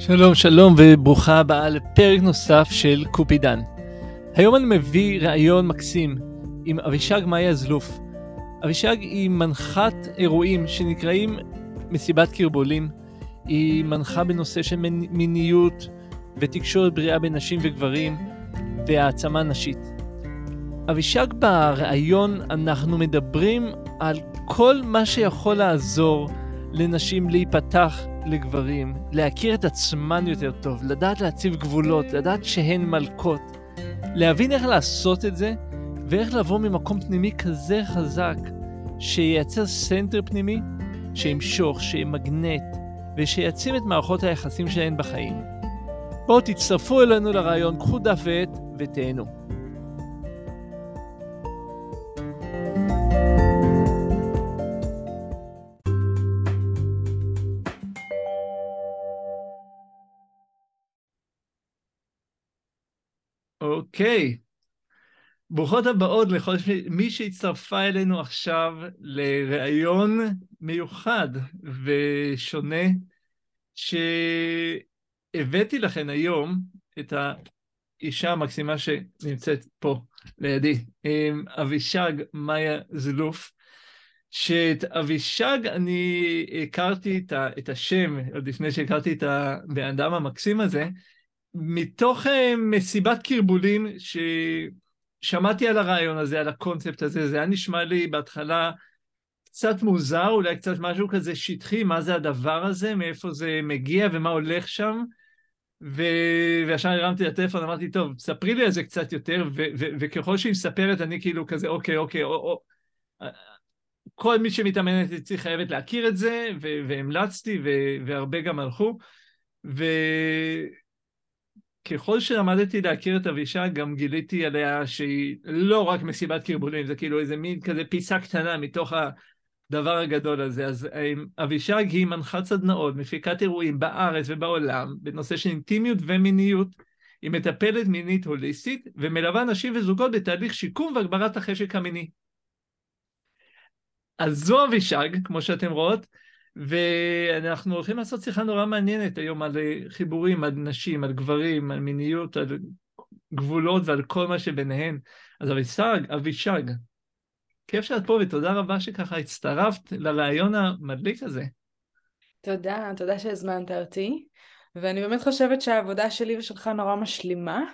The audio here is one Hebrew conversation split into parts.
שלום, שלום וברוכה הבאה לפרק נוסף של קופידן. היום אני מביא ראיון מקסים עם אבישג מאיה זלוף. אבישג היא מנחת אירועים שנקראים מסיבת קרבולים. היא מנחה בנושא של מיניות ותקשורת בריאה בין נשים וגברים והעצמה נשית. אבישג בראיון אנחנו מדברים על כל מה שיכול לעזור לנשים להיפתח לגברים, להכיר את עצמן יותר טוב, לדעת להציב גבולות, לדעת שהן מלכות, להבין איך לעשות את זה ואיך לבוא ממקום פנימי כזה חזק, שייצר center פנימי, שימשוך, שימגנט ושיציב את מערכות היחסים שלהן בחיים. בואו תצטרפו אלינו לראיון, קחו דף ועט ותהנו. אוקיי. ברוכות הבאות לכל מי שהצטרפה אלינו עכשיו לראיון מיוחד ושונה, שהבאתי לכם היום את האישה המקסימה שנמצאת פה לידי, אבישג מאיה זלוף, שאת אבישג אני הכרתי את השם, עוד לפני שהכרתי את הבן אדם המקסים הזה, מתוך uh, מסיבת קרבולים ששמעתי על הרעיון הזה, על הקונספט הזה, זה היה נשמע לי בהתחלה קצת מוזר, אולי קצת משהו כזה שטחי, מה זה הדבר הזה, מאיפה זה מגיע ומה הולך שם. ו... וישר הרמתי לטלפון, אמרתי, טוב, ספרי לי על זה קצת יותר, ו- ו- וככל שהיא מספרת, אני כאילו כזה, אוקיי, אוקיי, או, או. כל מי שמתאמנת אצלי חייבת להכיר את זה, ו- והמלצתי, ו- והרבה גם הלכו. ו... ככל שלמדתי להכיר את אבישג, גם גיליתי עליה שהיא לא רק מסיבת קרבולים, זה כאילו איזה מין כזה פיסה קטנה מתוך הדבר הגדול הזה. אז אה, אבישג היא מנחת סדנאות, מפיקת אירועים בארץ ובעולם, בנושא של אינטימיות ומיניות. היא מטפלת מינית הוליסטית ומלווה נשים וזוגות בתהליך שיקום והגברת החשק המיני. אז זו אבישג, כמו שאתם רואות, ואנחנו הולכים לעשות שיחה נורא מעניינת היום על אה, חיבורים, על נשים, על גברים, על מיניות, על גבולות ועל כל מה שביניהן. אז אבישג, אבישג, כיף שאת פה ותודה רבה שככה הצטרפת לרעיון המדליק הזה. תודה, תודה שהזמנת אותי. ואני באמת חושבת שהעבודה שלי ושלך נורא משלימה,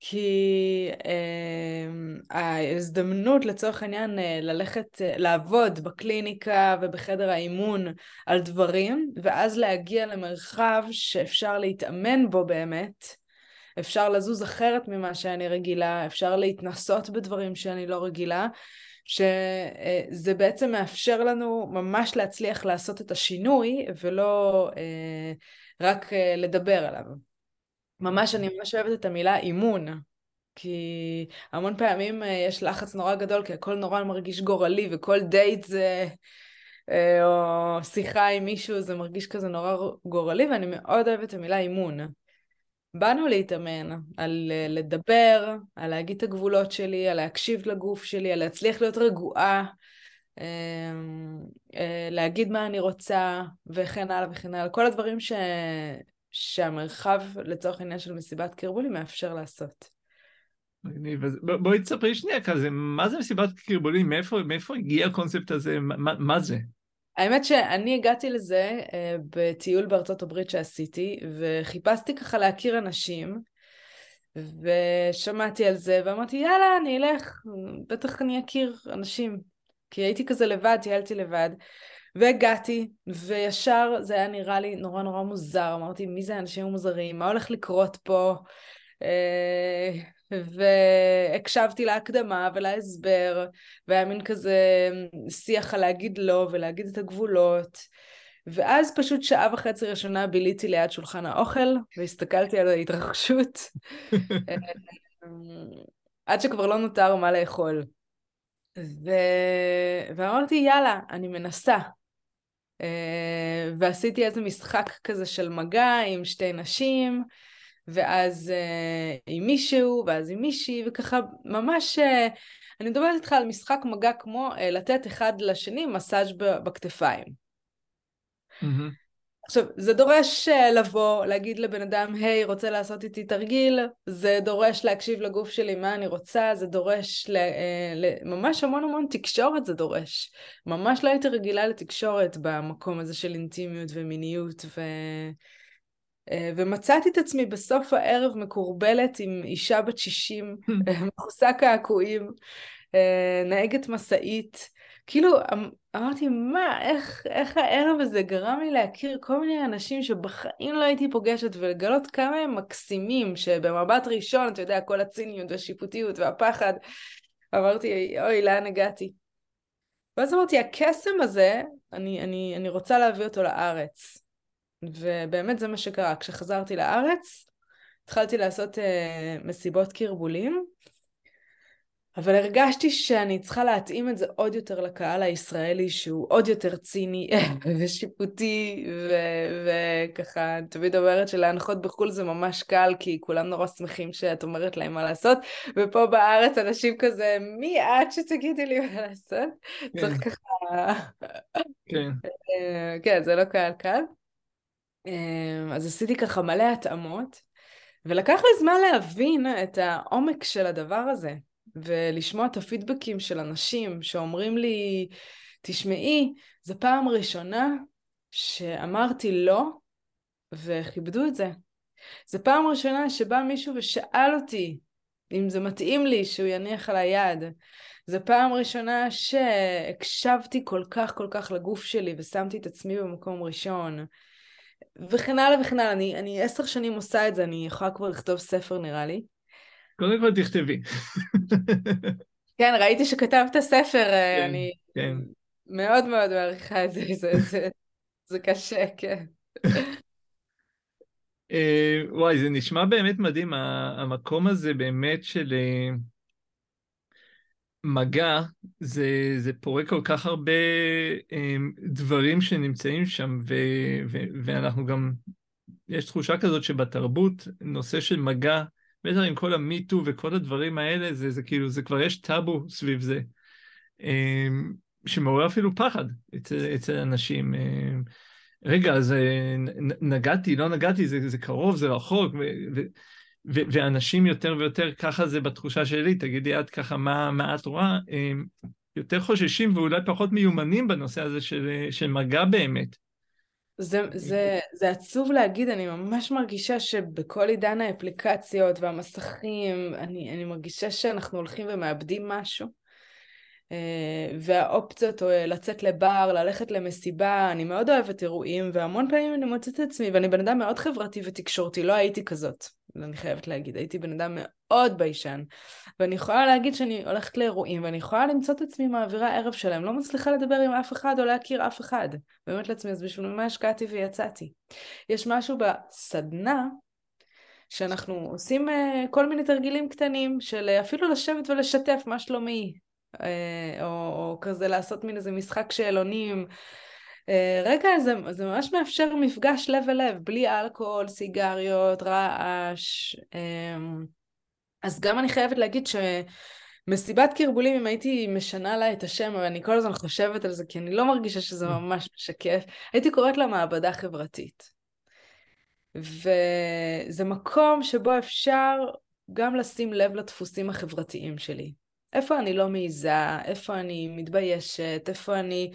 כי אה, ההזדמנות לצורך העניין אה, ללכת, אה, לעבוד בקליניקה ובחדר האימון על דברים, ואז להגיע למרחב שאפשר להתאמן בו באמת, אפשר לזוז אחרת ממה שאני רגילה, אפשר להתנסות בדברים שאני לא רגילה, שזה בעצם מאפשר לנו ממש להצליח לעשות את השינוי ולא אה, רק אה, לדבר עליו. ממש, אני ממש אוהבת את המילה אימון, כי המון פעמים אה, יש לחץ נורא גדול, כי הכל נורא מרגיש גורלי, וכל דייט זה, אה, או שיחה עם מישהו, זה מרגיש כזה נורא גורלי, ואני מאוד אוהבת את המילה אימון. באנו להתאמן, על אה, לדבר, על להגיד את הגבולות שלי, על להקשיב לגוף שלי, על להצליח להיות רגועה, להגיד מה אני רוצה, וכן הלאה וכן הלאה. כל הדברים ש... שהמרחב לצורך העניין של מסיבת קרבולים מאפשר לעשות. מגניב, אז בואי תספרי שנייה כזה, מה זה מסיבת קרבולים? מאיפה, מאיפה הגיע הקונספט הזה? מה, מה זה? האמת שאני הגעתי לזה uh, בטיול בארצות הברית שעשיתי, וחיפשתי ככה להכיר אנשים, ושמעתי על זה, ואמרתי, יאללה, אני אלך, בטח אני אכיר אנשים. כי הייתי כזה לבד, טיילתי לבד. והגעתי, וישר זה היה נראה לי נורא נורא מוזר, אמרתי, מי זה האנשים המוזרים? מה הולך לקרות פה? אה, והקשבתי להקדמה ולהסבר, והיה מין כזה שיח על להגיד לא ולהגיד את הגבולות. ואז פשוט שעה וחצי ראשונה ביליתי ליד שולחן האוכל, והסתכלתי על ההתרחשות, אה, עד שכבר לא נותר מה לאכול. ו... ואמרתי, יאללה, אני מנסה. Uh, ועשיתי איזה משחק כזה של מגע עם שתי נשים, ואז uh, עם מישהו, ואז עם מישהי, וככה ממש, uh, אני מדברת איתך על משחק מגע כמו לתת אחד לשני מסאז' בכתפיים. Mm-hmm. עכשיו, זה דורש אה, לבוא, להגיד לבן אדם, היי, רוצה לעשות איתי תרגיל, זה דורש להקשיב לגוף שלי מה אני רוצה, זה דורש, ל, אה, ל, ממש המון המון תקשורת זה דורש. ממש לא הייתי רגילה לתקשורת במקום הזה של אינטימיות ומיניות, ו... אה, ומצאתי את עצמי בסוף הערב מקורבלת עם אישה בת 60, מכוסה קעקועים, נהגת משאית. כאילו, אמ, אמרתי, מה, איך, איך הערב הזה גרם לי להכיר כל מיני אנשים שבחיים לא הייתי פוגשת ולגלות כמה הם מקסימים, שבמבט ראשון, אתה יודע, כל הציניות והשיפוטיות והפחד, אמרתי, אוי, לאן הגעתי? ואז אמרתי, הקסם הזה, אני, אני, אני רוצה להביא אותו לארץ. ובאמת זה מה שקרה. כשחזרתי לארץ, התחלתי לעשות uh, מסיבות קרבולים, אבל הרגשתי שאני צריכה להתאים את זה עוד יותר לקהל הישראלי, שהוא עוד יותר ציני ושיפוטי, וככה, אני תמיד אומרת שלהנחות בחו"ל זה ממש קל, כי כולם נורא שמחים שאת אומרת להם מה לעשות, ופה בארץ אנשים כזה, מי את שתגידי לי מה לעשות? כן. צריך ככה... כן. אה, כן, זה לא קהל קל. אה, אז עשיתי ככה מלא התאמות, ולקח לי זמן להבין את העומק של הדבר הזה. ולשמוע את הפידבקים של אנשים שאומרים לי, תשמעי, זו פעם ראשונה שאמרתי לא, וכיבדו את זה. זו פעם ראשונה שבא מישהו ושאל אותי אם זה מתאים לי שהוא יניח על היד. זו פעם ראשונה שהקשבתי כל כך כל כך לגוף שלי ושמתי את עצמי במקום ראשון. וכן הלאה וכן הלאה. אני, עשר שנים עושה את זה, אני יכולה כבר לכתוב ספר נראה לי. קודם כל תכתבי. כן, ראיתי שכתבת ספר, אה, כן, אני כן. מאוד מאוד מעריכה את זה, זה, זה, זה קשה, כן. אה, וואי, זה נשמע באמת מדהים, המקום הזה באמת של אה, מגע, זה, זה פורה כל כך הרבה דברים שנמצאים שם, ו, ו, ואנחנו גם, יש תחושה כזאת שבתרבות, נושא של מגע, בטח עם כל המיטו וכל הדברים האלה, זה, זה כאילו, זה כבר יש טאבו סביב זה, אמ, שמעורר אפילו פחד אצל, אצל אנשים. אמ, רגע, אז אה, נגעתי, לא נגעתי, זה, זה קרוב, זה רחוק, ו, ו, ו, ואנשים יותר ויותר, ככה זה בתחושה שלי, תגידי את ככה, מה, מה את רואה? אמ, יותר חוששים ואולי פחות מיומנים בנושא הזה של, של מגע באמת. זה, זה, זה עצוב להגיד, אני ממש מרגישה שבכל עידן האפליקציות והמסכים, אני, אני מרגישה שאנחנו הולכים ומאבדים משהו. אה, והאופציות אה, לצאת לבר, ללכת למסיבה, אני מאוד אוהבת אירועים, והמון פעמים אני מוצאת את עצמי, ואני בן אדם מאוד חברתי ותקשורתי, לא הייתי כזאת, אני חייבת להגיד, הייתי בן אדם מאוד ביישן, ואני יכולה להגיד שאני הולכת לאירועים, ואני יכולה למצוא את עצמי מעבירה ערב שלם, לא מצליחה לדבר עם אף אחד או להכיר אף אחד, באמת לעצמי, אז בשביל מה השקעתי ויצאתי. יש משהו בסדנה, שאנחנו עושים uh, כל מיני תרגילים קטנים של uh, אפילו לשבת ולשתף מה שלומי, אה, או, או כזה לעשות מין איזה משחק שאלונים. אה, רגע, זה, זה ממש מאפשר מפגש לב אל לב, בלי אלכוהול, סיגריות, רעש. אז גם אני חייבת להגיד ש... מסיבת קרבולים, אם הייתי משנה לה את השם, אבל אני כל הזמן חושבת על זה, כי אני לא מרגישה שזה mm. ממש משקף, הייתי קוראת לה מעבדה חברתית. וזה מקום שבו אפשר גם לשים לב לדפוסים החברתיים שלי. איפה אני לא מעיזה, איפה אני מתביישת, איפה אני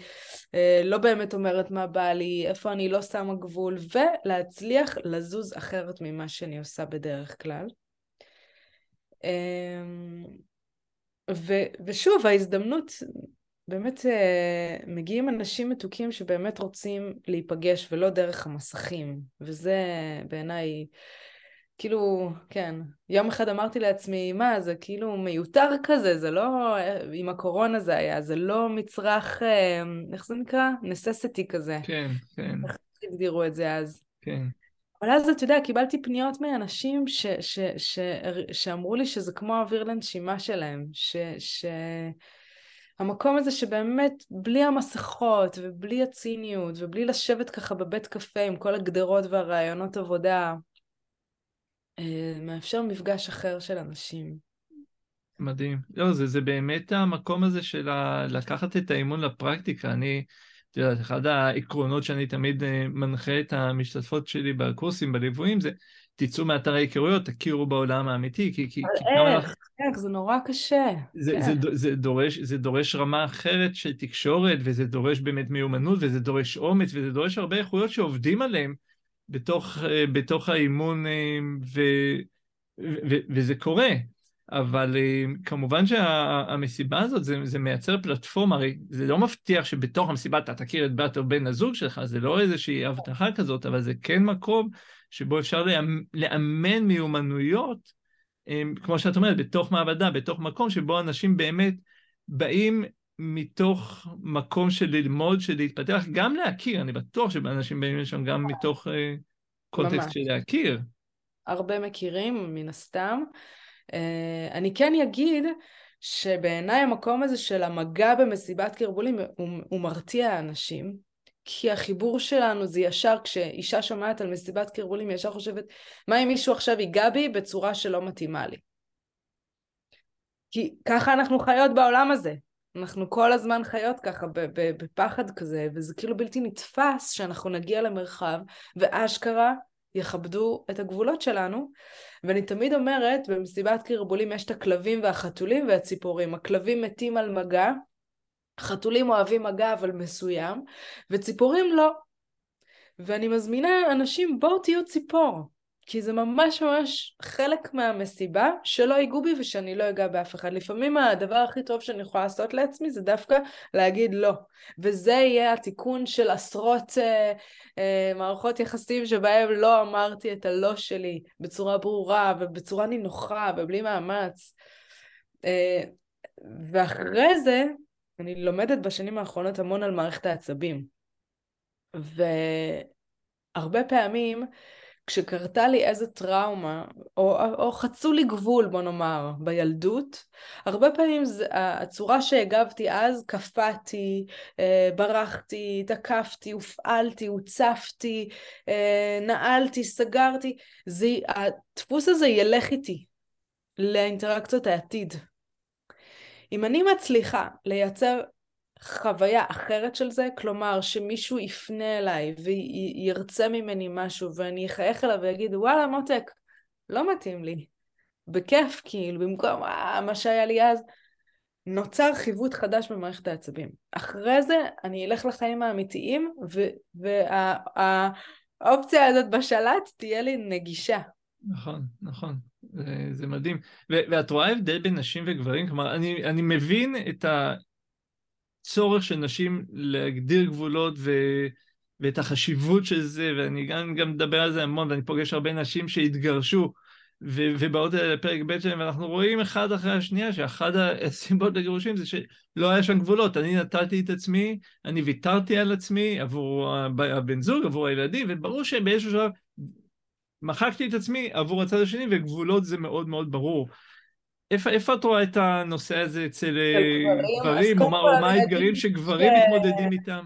אה, לא באמת אומרת מה בא לי, איפה אני לא שמה גבול, ולהצליח לזוז אחרת ממה שאני עושה בדרך כלל. אה, ו, ושוב, ההזדמנות, באמת אה, מגיעים אנשים מתוקים שבאמת רוצים להיפגש ולא דרך המסכים, וזה בעיניי... כאילו, כן. יום אחד אמרתי לעצמי, מה, זה כאילו מיותר כזה, זה לא, עם הקורונה זה היה, זה לא מצרך, אה, איך זה נקרא? נססטי כזה. כן, כן. איך הגדירו את זה אז? כן. אבל אז, אתה יודע, קיבלתי פניות מאנשים ש, ש, ש, שאמרו לי שזה כמו אוויר לנשימה שלהם, ש... ש... המקום הזה שבאמת בלי המסכות ובלי הציניות ובלי לשבת ככה בבית קפה עם כל הגדרות והרעיונות עבודה, אה, מאפשר מפגש אחר של אנשים. מדהים. לא, זה, זה באמת המקום הזה של ה... לקחת את האימון לפרקטיקה. אני את יודעת, אחד העקרונות שאני תמיד אה, מנחה את המשתתפות שלי בקורסים, בליוויים, זה תצאו מאתר ההיכרויות, תכירו בעולם האמיתי, כי... כי, כי איך, לך... איך, זה נורא קשה. זה, כן. זה, זה, דורש, זה דורש רמה אחרת של תקשורת, וזה דורש באמת מיומנות, וזה דורש אומץ, וזה דורש הרבה איכויות שעובדים עליהם בתוך, אה, בתוך האימון, אה, ו, ו, ו, וזה קורה. אבל אה, כמובן שהמסיבה הזאת, זה, זה מייצר פלטפורמה, הרי זה לא מבטיח שבתוך המסיבה אתה תכיר את בת או בן הזוג שלך, זה לא איזושהי הבטחה כזאת, אבל זה כן מקום שבו אפשר לאמן מיומנויות, אה, כמו שאת אומרת, בתוך מעבדה, בתוך מקום שבו אנשים באמת באים מתוך מקום של ללמוד, של להתפתח, גם להכיר, אני בטוח שאנשים באים לשם גם מתוך אה, קונטקסט של להכיר. הרבה מכירים, מן הסתם. אה, אני כן אגיד שבעיניי המקום הזה של המגע במסיבת קרבולים הוא, הוא מרתיע אנשים, כי החיבור שלנו זה ישר, כשאישה שומעת על מסיבת קרבולים, היא ישר חושבת, מה אם מישהו עכשיו ייגע בי בצורה שלא מתאימה לי? כי ככה אנחנו חיות בעולם הזה. אנחנו כל הזמן חיות ככה בפחד כזה, וזה כאילו בלתי נתפס שאנחנו נגיע למרחב, ואשכרה יכבדו את הגבולות שלנו. ואני תמיד אומרת, במסיבת קרבולים יש את הכלבים והחתולים והציפורים. הכלבים מתים על מגע, חתולים אוהבים מגע אבל מסוים, וציפורים לא. ואני מזמינה אנשים, בואו תהיו ציפור. כי זה ממש ממש חלק מהמסיבה שלא ייגעו בי ושאני לא אגע באף אחד. לפעמים הדבר הכי טוב שאני יכולה לעשות לעצמי זה דווקא להגיד לא. וזה יהיה התיקון של עשרות אה, אה, מערכות יחסים שבהם לא אמרתי את הלא שלי בצורה ברורה ובצורה נינוחה ובלי מאמץ. אה, ואחרי זה, אני לומדת בשנים האחרונות המון על מערכת העצבים. והרבה פעמים כשקרתה לי איזה טראומה, או, או חצו לי גבול, בוא נאמר, בילדות, הרבה פעמים זה, הצורה שהגבתי אז, קפאתי, אה, ברחתי, תקפתי, הופעלתי, הוצפתי, אה, נעלתי, סגרתי, זה, הדפוס הזה ילך איתי לאינטראקציות העתיד. אם אני מצליחה לייצר חוויה אחרת של זה, כלומר שמישהו יפנה אליי וירצה ממני משהו ואני אחייך אליו ויגיד וואלה מותק, לא מתאים לי, בכיף כאילו, במקום אה, מה שהיה לי אז, נוצר חיווט חדש במערכת העצבים. אחרי זה אני אלך לחיים האמיתיים והאופציה הזאת בשלט תהיה לי נגישה. נכון, נכון. זה, זה מדהים. ואת רואה הבדל בין נשים וגברים? כלומר, אני, אני מבין את, ה, הצורך של נשים להגדיר גבולות ו... ואת החשיבות של זה, ואני גם, גם מדבר על זה המון, ואני פוגש הרבה נשים שהתגרשו ו... ובאות לפרק ב' שלהם, ואנחנו רואים אחד אחרי השנייה שאחד הסיבות לגירושים זה שלא היה שם גבולות. אני נתתי את עצמי, אני ויתרתי על עצמי עבור הבן זוג, עבור הילדים, וברור שבאיזשהו שלב מחקתי את עצמי עבור הצד השני, וגבולות זה מאוד מאוד ברור. איפה, איפה את רואה את הנושא הזה אצל אה, גברים, או מה האתגרים שגברים ש... מתמודדים איתם?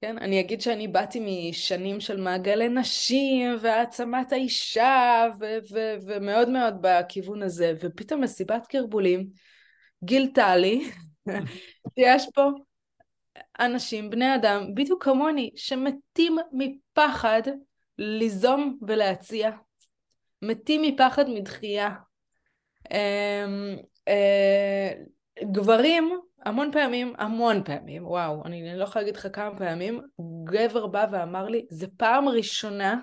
כן. אני אגיד שאני באתי משנים של מעגלי נשים והעצמת האישה ו- ו- ומאוד מאוד בכיוון הזה, ופתאום מסיבת קרבולים גילתה לי שיש פה אנשים, בני אדם, בדיוק כמוני, שמתים מפחד ליזום ולהציע, מתים מפחד מדחייה, גברים, המון פעמים, המון פעמים, וואו, אני לא יכולה להגיד לך כמה פעמים, גבר בא ואמר לי, זה פעם ראשונה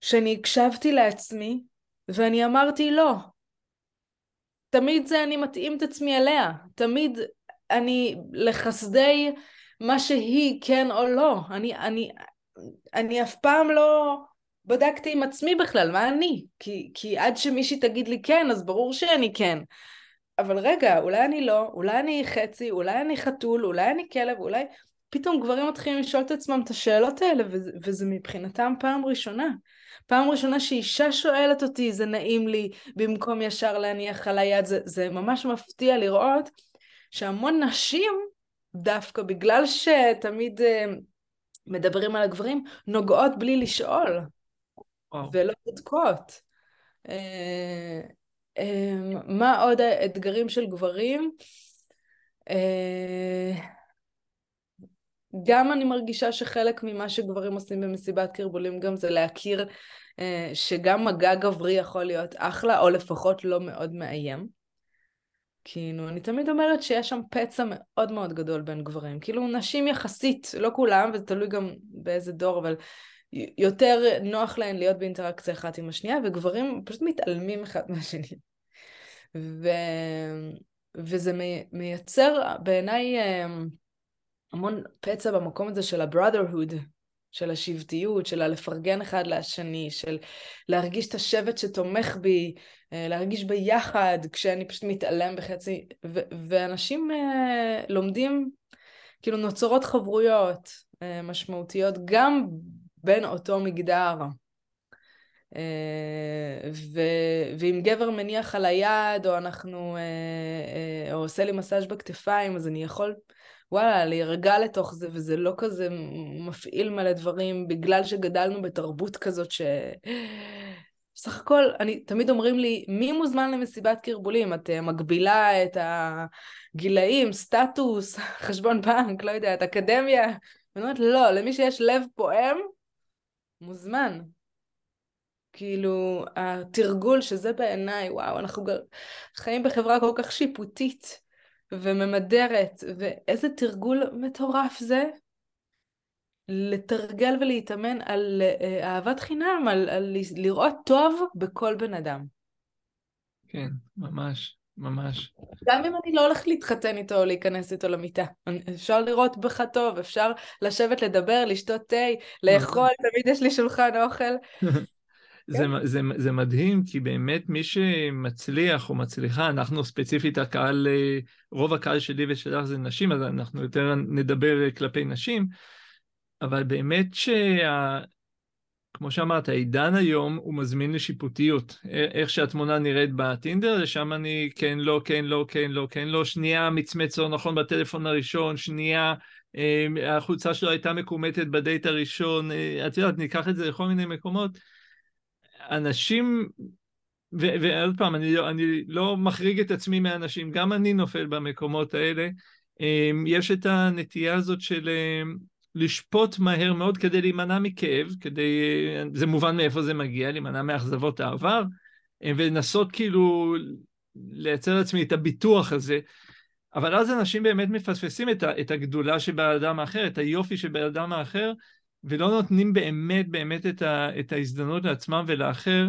שאני הקשבתי לעצמי ואני אמרתי לא. תמיד זה אני מתאים את עצמי אליה, תמיד אני לחסדי מה שהיא כן או לא. אני, אני, אני אף פעם לא... בדקתי עם עצמי בכלל, מה אני? כי, כי עד שמישהי תגיד לי כן, אז ברור שאני כן. אבל רגע, אולי אני לא, אולי אני חצי, אולי אני חתול, אולי אני כלב, אולי... פתאום גברים מתחילים לשאול את עצמם את השאלות האלה, וזה, וזה מבחינתם פעם ראשונה. פעם ראשונה שאישה שואלת אותי, זה נעים לי, במקום ישר להניח על היד, זה, זה ממש מפתיע לראות שהמון נשים, דווקא בגלל שתמיד uh, מדברים על הגברים, נוגעות בלי לשאול. ולא בודקות. אה, אה, מה עוד האתגרים של גברים? אה, גם אני מרגישה שחלק ממה שגברים עושים במסיבת קרבולים גם זה להכיר שגם מגע גברי יכול להיות אחלה, או לפחות לא מאוד מאיים. כאילו, אני תמיד אומרת שיש שם פצע מאוד מאוד גדול בין גברים. כאילו, נשים יחסית, לא כולם, וזה תלוי גם באיזה דור, אבל יותר נוח להן להיות באינטראקציה אחת עם השנייה, וגברים פשוט מתעלמים אחד מהשני. ו... וזה מייצר בעיניי אה, המון פצע במקום הזה של ה-brotherhood, של השבטיות, של הלפרגן אחד לשני, של להרגיש את השבט שתומך בי, אה, להרגיש ביחד כשאני פשוט מתעלם בחצי, ו- ואנשים uh, לומדים, כאילו נוצרות חברויות uh, משמעותיות גם בין אותו מגדר. Uh, ו- ואם גבר מניח על היד, או אנחנו, uh, uh, או עושה לי מסאז' בכתפיים, אז אני יכול וואלה, להירגע לתוך זה, וזה לא כזה מפעיל מלא דברים, בגלל שגדלנו בתרבות כזאת ש... בסך הכל, אני, תמיד אומרים לי, מי מוזמן למסיבת קרבולים? את מגבילה את הגילאים, סטטוס, חשבון בנק, לא יודעת, אקדמיה? ואני אומרת, לא, למי שיש לב פועם, מוזמן. כאילו, התרגול, שזה בעיניי, וואו, אנחנו חיים בחברה כל כך שיפוטית. וממדרת, ואיזה תרגול מטורף זה לתרגל ולהתאמן על אה, אהבת חינם, על, על לראות טוב בכל בן אדם. כן, ממש, ממש. גם אם אני לא הולכת להתחתן איתו או להיכנס איתו למיטה. אפשר לראות בך טוב, אפשר לשבת לדבר, לשתות תה, לאכול, תמיד יש לי שולחן אוכל. זה, כן. זה, זה מדהים, כי באמת מי שמצליח או מצליחה, אנחנו ספציפית הקהל, אה, רוב הקהל שלי ושלך זה נשים, אז אנחנו יותר נדבר אה, כלפי נשים, אבל באמת שה... כמו שאמרת, העידן היום הוא מזמין לשיפוטיות. איך שהתמונה נראית בטינדר, לשם אני כן, לא, כן, לא, כן, לא, כן, לא, שנייה מצמץ לא נכון בטלפון הראשון, שנייה אה, החולצה שלו הייתה מקומטת בדייט הראשון, את יודעת, ניקח את זה לכל מיני מקומות. אנשים, ו- ועוד פעם, אני לא, אני לא מחריג את עצמי מהאנשים, גם אני נופל במקומות האלה. יש את הנטייה הזאת של לשפוט מהר מאוד כדי להימנע מכאב, כדי, זה מובן מאיפה זה מגיע, להימנע מאכזבות העבר, אמ, ולנסות כאילו לייצר לעצמי את הביטוח הזה. אבל אז אנשים באמת מפספסים את, ה, את הגדולה שבאדם האחר, את היופי שבאדם האחר, ולא נותנים באמת באמת את, ה, את ההזדמנות לעצמם ולאחר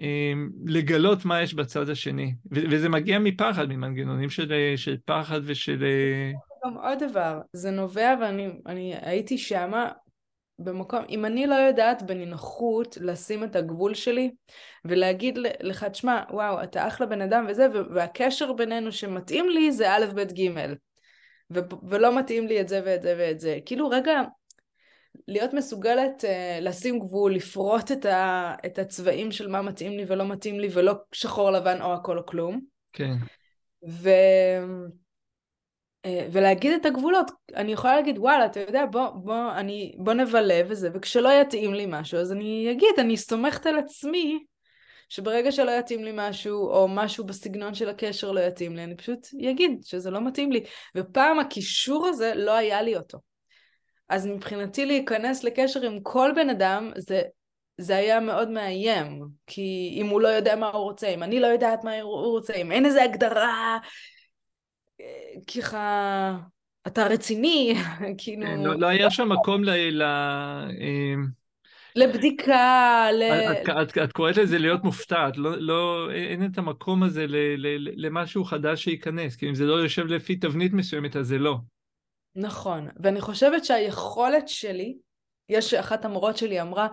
אה, לגלות מה יש בצד השני. ו, וזה מגיע מפחד, ממנגנונים של, של פחד ושל... גם עוד דבר, זה נובע, ואני הייתי שמה במקום, אם אני לא יודעת בנינוחות לשים את הגבול שלי ולהגיד לך, תשמע, וואו, אתה אחלה בן אדם וזה, והקשר בינינו שמתאים לי זה א', ב', ג', ולא מתאים לי את זה ואת זה ואת זה. כאילו, רגע, להיות מסוגלת uh, לשים גבול, לפרוט את, ה, את הצבעים של מה מתאים לי ולא מתאים לי, ולא שחור לבן או הכל או כלום. כן. ו... Uh, ולהגיד את הגבולות, אני יכולה להגיד וואלה אתה יודע בוא, בוא, אני, בוא נבלה וזה וכשלא יתאים לי משהו אז אני אגיד אני סומכת על עצמי שברגע שלא יתאים לי משהו או משהו בסגנון של הקשר לא יתאים לי אני פשוט אגיד שזה לא מתאים לי. ופעם הקישור הזה לא היה לי אותו. אז מבחינתי להיכנס לקשר עם כל בן אדם, זה, זה היה מאוד מאיים. כי אם הוא לא יודע מה הוא רוצה, אם אני לא יודעת מה הוא רוצה, אם אין איזה הגדרה, אה, ככה, אתה רציני, כאילו... כן, לא, לא היה שם מקום ל... ל... אה, לבדיקה, ל... את, את, את קוראת לזה להיות מופתעת, לא, לא, אין את המקום הזה ל, ל, למשהו חדש שייכנס, כי אם זה לא יושב לפי תבנית מסוימת אז זה לא. נכון, ואני חושבת שהיכולת שלי, יש אחת המורות שלי אמרה,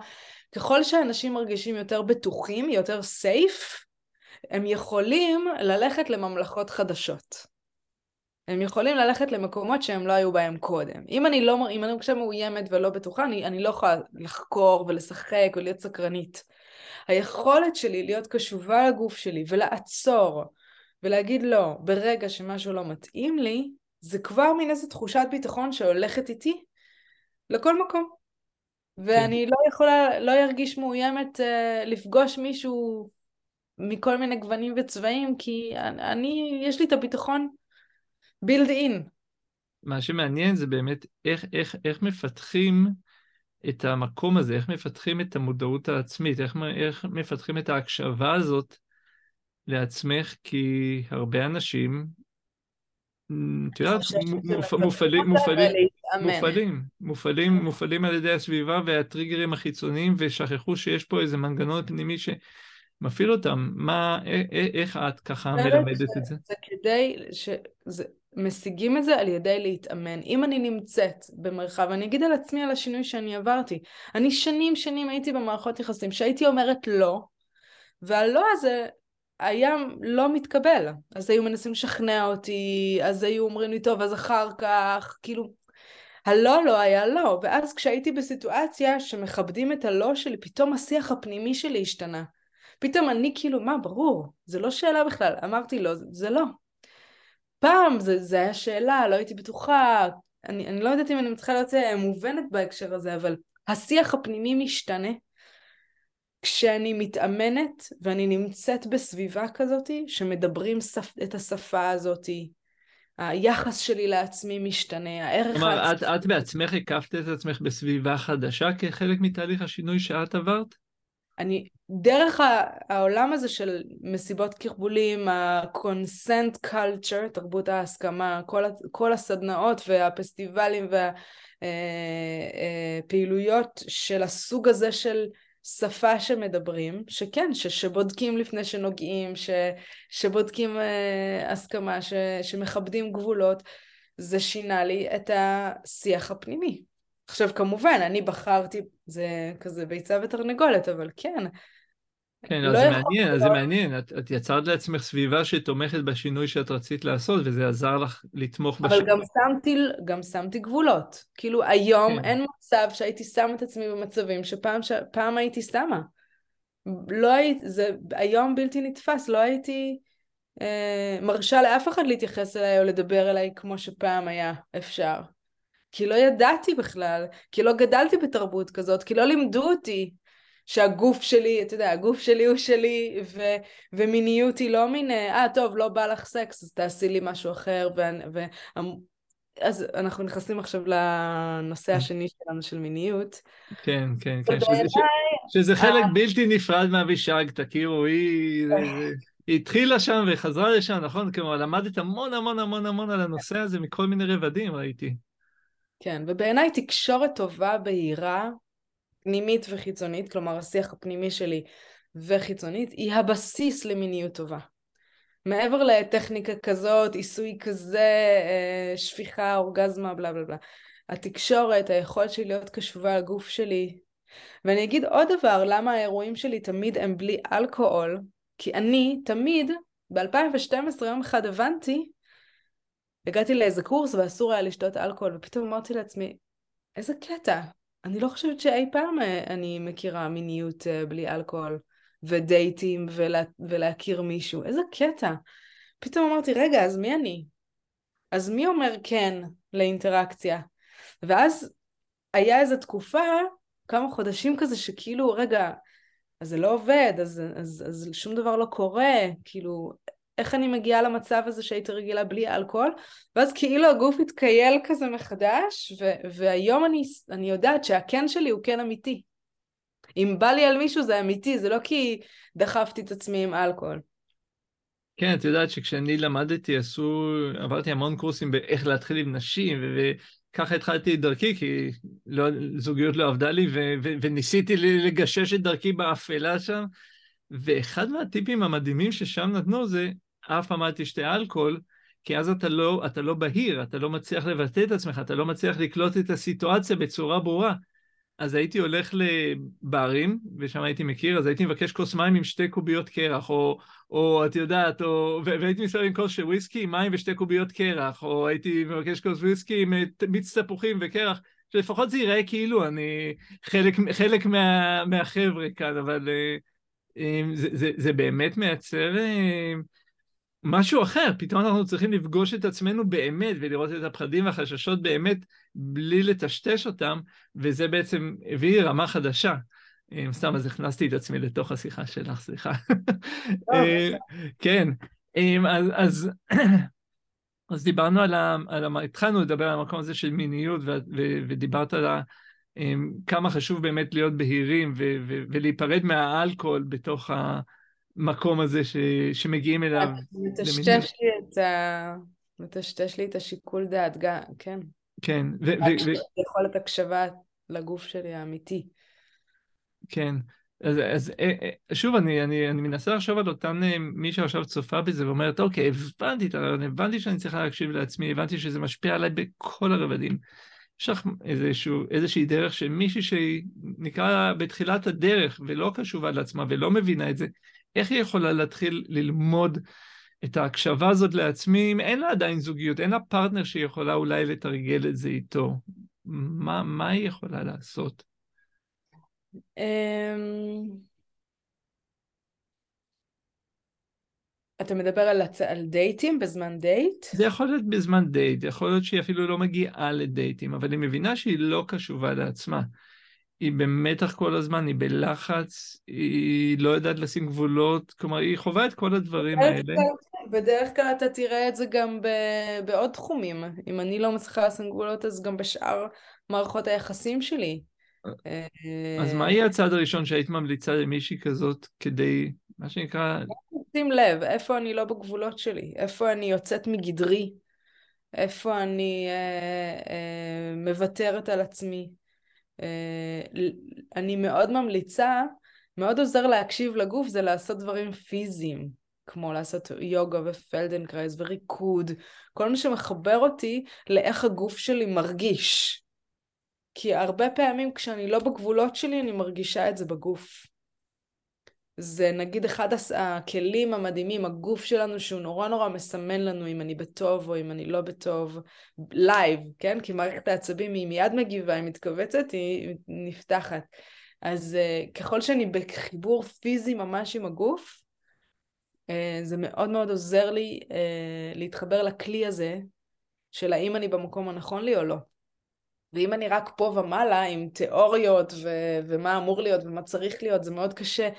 ככל שאנשים מרגישים יותר בטוחים, יותר סייף, הם יכולים ללכת לממלכות חדשות. הם יכולים ללכת למקומות שהם לא היו בהם קודם. אם אני לא, אם אני עכשיו מאוימת ולא בטוחה, אני, אני לא יכולה לחקור ולשחק ולהיות סקרנית. היכולת שלי להיות קשובה לגוף שלי ולעצור ולהגיד לא, ברגע שמשהו לא מתאים לי, זה כבר מין איזו תחושת ביטחון שהולכת איתי לכל מקום. ואני כן. לא יכולה, לא ארגיש מאוימת uh, לפגוש מישהו מכל מיני גוונים וצבעים, כי אני, יש לי את הביטחון build in. מה שמעניין זה באמת איך, איך, איך מפתחים את המקום הזה, איך מפתחים את המודעות העצמית, איך, איך מפתחים את ההקשבה הזאת לעצמך, כי הרבה אנשים, את יודעת, מופעלים, מופעלים, מופעלים, מופעלים, מופעלים על ידי הסביבה והטריגרים החיצוניים, ושכחו שיש פה איזה מנגנון פנימי ש... מפעיל אותם, מה, איך את ככה מלמדת את זה? זה כדי, שזה, משיגים את זה על ידי להתאמן. אם אני נמצאת במרחב, אני אגיד על עצמי על השינוי שאני עברתי. אני שנים שנים הייתי במערכות יחסים שהייתי אומרת לא, והלא הזה היה לא מתקבל. אז היו מנסים לשכנע אותי, אז היו אומרים לי, טוב, אז אחר כך, כאילו, הלא לא היה לא. ואז כשהייתי בסיטואציה שמכבדים את הלא שלי, פתאום השיח הפנימי שלי השתנה. פתאום אני כאילו, מה, ברור, זה לא שאלה בכלל. אמרתי זה, זה לא. פעם זה, זה היה שאלה, לא הייתי בטוחה, אני, אני לא יודעת אם אני צריכה להיות אה, מובנת בהקשר הזה, אבל השיח הפנימי משתנה כשאני מתאמנת ואני נמצאת בסביבה כזאת שמדברים שפ, את השפה הזאת, היחס שלי לעצמי משתנה, הערך... כלומר, את, את בעצמך הקפת את עצמך בסביבה חדשה כחלק מתהליך השינוי שאת עברת? אני, דרך העולם הזה של מסיבות קרבולים, ה-consent culture, תרבות ההסכמה, כל, כל הסדנאות והפסטיבלים והפעילויות אה, אה, של הסוג הזה של שפה שמדברים, שכן, ש, שבודקים לפני שנוגעים, ש, שבודקים uh, הסכמה, ש, שמכבדים גבולות, זה שינה לי את השיח הפנימי. עכשיו כמובן, אני בחרתי, זה כזה ביצה ותרנגולת, אבל כן. כן, לא אז זה מעניין, אז זה מעניין. את, את יצרת לעצמך סביבה שתומכת בשינוי שאת רצית לעשות, וזה עזר לך לתמוך בשינוי. אבל גם שמתי, גם שמתי גבולות. כאילו, היום כן. אין מצב שהייתי שם את עצמי במצבים שפעם ש... הייתי שמה. לא הייתי, זה היום בלתי נתפס, לא הייתי אה, מרשה לאף אחד להתייחס אליי או לדבר אליי כמו שפעם היה אפשר. כי לא ידעתי בכלל, כי לא גדלתי בתרבות כזאת, כי לא לימדו אותי שהגוף שלי, אתה יודע, הגוף שלי הוא שלי, ו, ומיניות היא לא מין, אה, טוב, לא בא לך סקס, אז תעשי לי משהו אחר, ו, ו, אז אנחנו נכנסים עכשיו לנושא השני שלנו של מיניות. כן, כן, כן, שזה, ש, שזה חלק אה. בלתי נפרד מאבישג, תכירו, היא... היא התחילה שם וחזרה לשם, נכון? כלומר, למדת המון המון המון המון על הנושא הזה מכל מיני רבדים, ראיתי. כן, ובעיניי תקשורת טובה, בהירה, פנימית וחיצונית, כלומר השיח הפנימי שלי וחיצונית, היא הבסיס למיניות טובה. מעבר לטכניקה כזאת, עיסוי כזה, אה, שפיכה, אורגזמה, בלה בלה בלה. התקשורת, היכולת שלי להיות קשובה לגוף שלי. ואני אגיד עוד דבר, למה האירועים שלי תמיד הם בלי אלכוהול, כי אני תמיד, ב-2012 יום אחד הבנתי הגעתי לאיזה קורס ואסור היה לשתות אלכוהול, ופתאום אמרתי לעצמי, איזה קטע. אני לא חושבת שאי פעם אה, אני מכירה מיניות אה, בלי אלכוהול, ודייטים, ולה, ולהכיר מישהו. איזה קטע. פתאום אמרתי, רגע, אז מי אני? אז מי אומר כן לאינטראקציה? ואז היה איזו תקופה, כמה חודשים כזה, שכאילו, רגע, אז זה לא עובד, אז, אז, אז שום דבר לא קורה, כאילו, איך אני מגיעה למצב הזה שהייתי רגילה בלי אלכוהול, ואז כאילו הגוף התקייל כזה מחדש, ו- והיום אני, אני יודעת שהכן שלי הוא כן אמיתי. אם בא לי על מישהו זה אמיתי, זה לא כי דחפתי את עצמי עם אלכוהול. כן, את יודעת שכשאני למדתי, עשו, עברתי המון קורסים באיך להתחיל עם נשים, וככה התחלתי את דרכי, כי לא, זוגיות לא עבדה לי, ו- ו- וניסיתי לגשש את דרכי באפלה שם. ואחד מהטיפים המדהימים ששם נתנו זה אף פעם אל תשתה אלכוהול, כי אז אתה לא, אתה לא בהיר, אתה לא מצליח לבטא את עצמך, אתה לא מצליח לקלוט את הסיטואציה בצורה ברורה. אז הייתי הולך לברים, ושם הייתי מכיר, אז הייתי מבקש כוס מים עם שתי קוביות קרח, או, או את יודעת, או, והייתי מסתובב עם כוס של וויסקי, מים ושתי קוביות קרח, או הייתי מבקש כוס וויסקי עם מיץ תפוחים וקרח, שלפחות זה ייראה כאילו אני חלק, חלק מה, מהחבר'ה כאן, אבל אה, אה, זה, זה, זה באמת מייצר... אה, משהו אחר, פתאום אנחנו צריכים לפגוש את עצמנו באמת ולראות את הפחדים והחששות באמת בלי לטשטש אותם, וזה בעצם הביא רמה חדשה. סתם, אז הכנסתי את עצמי לתוך השיחה שלך, סליחה. אה, כן, אז, אז אז דיברנו על ה... על ה... התחלנו לדבר על המקום הזה של מיניות, ו... ו... ודיברת על ה... כמה חשוב באמת להיות בהירים ו... ו... ולהיפרד מהאלכוהול בתוך המקום הזה ש... שמגיעים אליו. מטשטש לי את ה... מטשטש לי את השיקול דעת, גם, כן. כן. ו... ו... ו... יכולת הקשבה לגוף שלי האמיתי. כן. אז, אז אה, אה, שוב, אני, אני, אני מנסה לחשוב על אותם, אה, מי שעכשיו צופה בזה ואומרת, אוקיי, הבנתי את הרעיון, הבנתי שאני צריכה להקשיב לעצמי, הבנתי שזה משפיע עליי בכל הרבדים. יש לך איזשהו, איזושהי דרך של מישהי שנקרא בתחילת הדרך ולא קשובה לעצמה ולא מבינה את זה, איך היא יכולה להתחיל ללמוד את ההקשבה הזאת לעצמי אם אין לה עדיין זוגיות, אין לה פרטנר שהיא יכולה אולי לתרגל את זה איתו? מה, מה היא יכולה לעשות? אמ, אתה מדבר על, הצ... על דייטים בזמן דייט? זה יכול להיות בזמן דייט, יכול להיות שהיא אפילו לא מגיעה לדייטים, אבל היא מבינה שהיא לא קשובה לעצמה. היא במתח כל הזמן, היא בלחץ, היא לא יודעת לשים גבולות, כלומר, היא חווה את כל הדברים האלה. בדרך כלל אתה תראה את זה גם ב... בעוד תחומים. אם אני לא מצליחה לשים גבולות, אז גם בשאר מערכות היחסים שלי. אז מה יהיה הצעד הראשון שהיית ממליצה למישהי כזאת כדי, מה שנקרא... שים לב, איפה אני לא בגבולות שלי? איפה אני יוצאת מגדרי? איפה אני אה, אה, מוותרת על עצמי? אה, אני מאוד ממליצה, מאוד עוזר להקשיב לגוף, זה לעשות דברים פיזיים, כמו לעשות יוגה ופלדנקרייז וריקוד, כל מה שמחבר אותי לאיך הגוף שלי מרגיש. כי הרבה פעמים כשאני לא בגבולות שלי, אני מרגישה את זה בגוף. זה נגיד אחד הכלים המדהימים, הגוף שלנו שהוא נורא נורא מסמן לנו אם אני בטוב או אם אני לא בטוב, live, כן? כי מערכת העצבים היא מיד מגיבה, היא מתכווצת, היא נפתחת. אז אה, ככל שאני בחיבור פיזי ממש עם הגוף, אה, זה מאוד מאוד עוזר לי אה, להתחבר לכלי הזה של האם אני במקום הנכון לי או לא. ואם אני רק פה ומעלה עם תיאוריות ו- ומה אמור להיות ומה צריך להיות, זה מאוד קשה אה,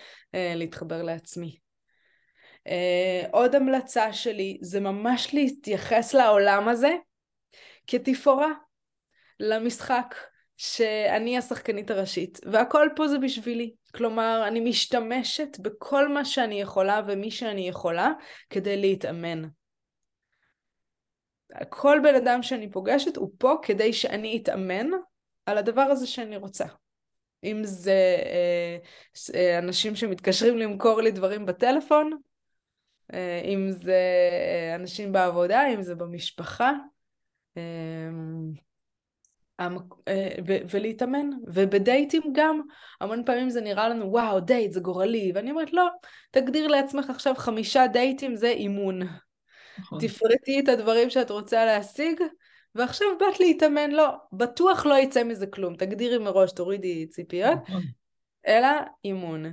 להתחבר לעצמי. אה, עוד המלצה שלי זה ממש להתייחס לעולם הזה כתפאורה למשחק שאני השחקנית הראשית והכל פה זה בשבילי. כלומר, אני משתמשת בכל מה שאני יכולה ומי שאני יכולה כדי להתאמן. כל בן אדם שאני פוגשת הוא פה כדי שאני אתאמן על הדבר הזה שאני רוצה. אם זה אה, אה, אנשים שמתקשרים למכור לי דברים בטלפון, אה, אם זה אה, אנשים בעבודה, אם זה במשפחה, אה, ולהתאמן. ובדייטים גם, המון פעמים זה נראה לנו, וואו, דייט זה גורלי, ואני אומרת, לא, תגדיר לעצמך עכשיו חמישה דייטים זה אימון. נכון. תפרטי את הדברים שאת רוצה להשיג, ועכשיו באת להתאמן, לא, בטוח לא יצא מזה כלום. תגדירי מראש, תורידי ציפיות, נכון. אלא אימון.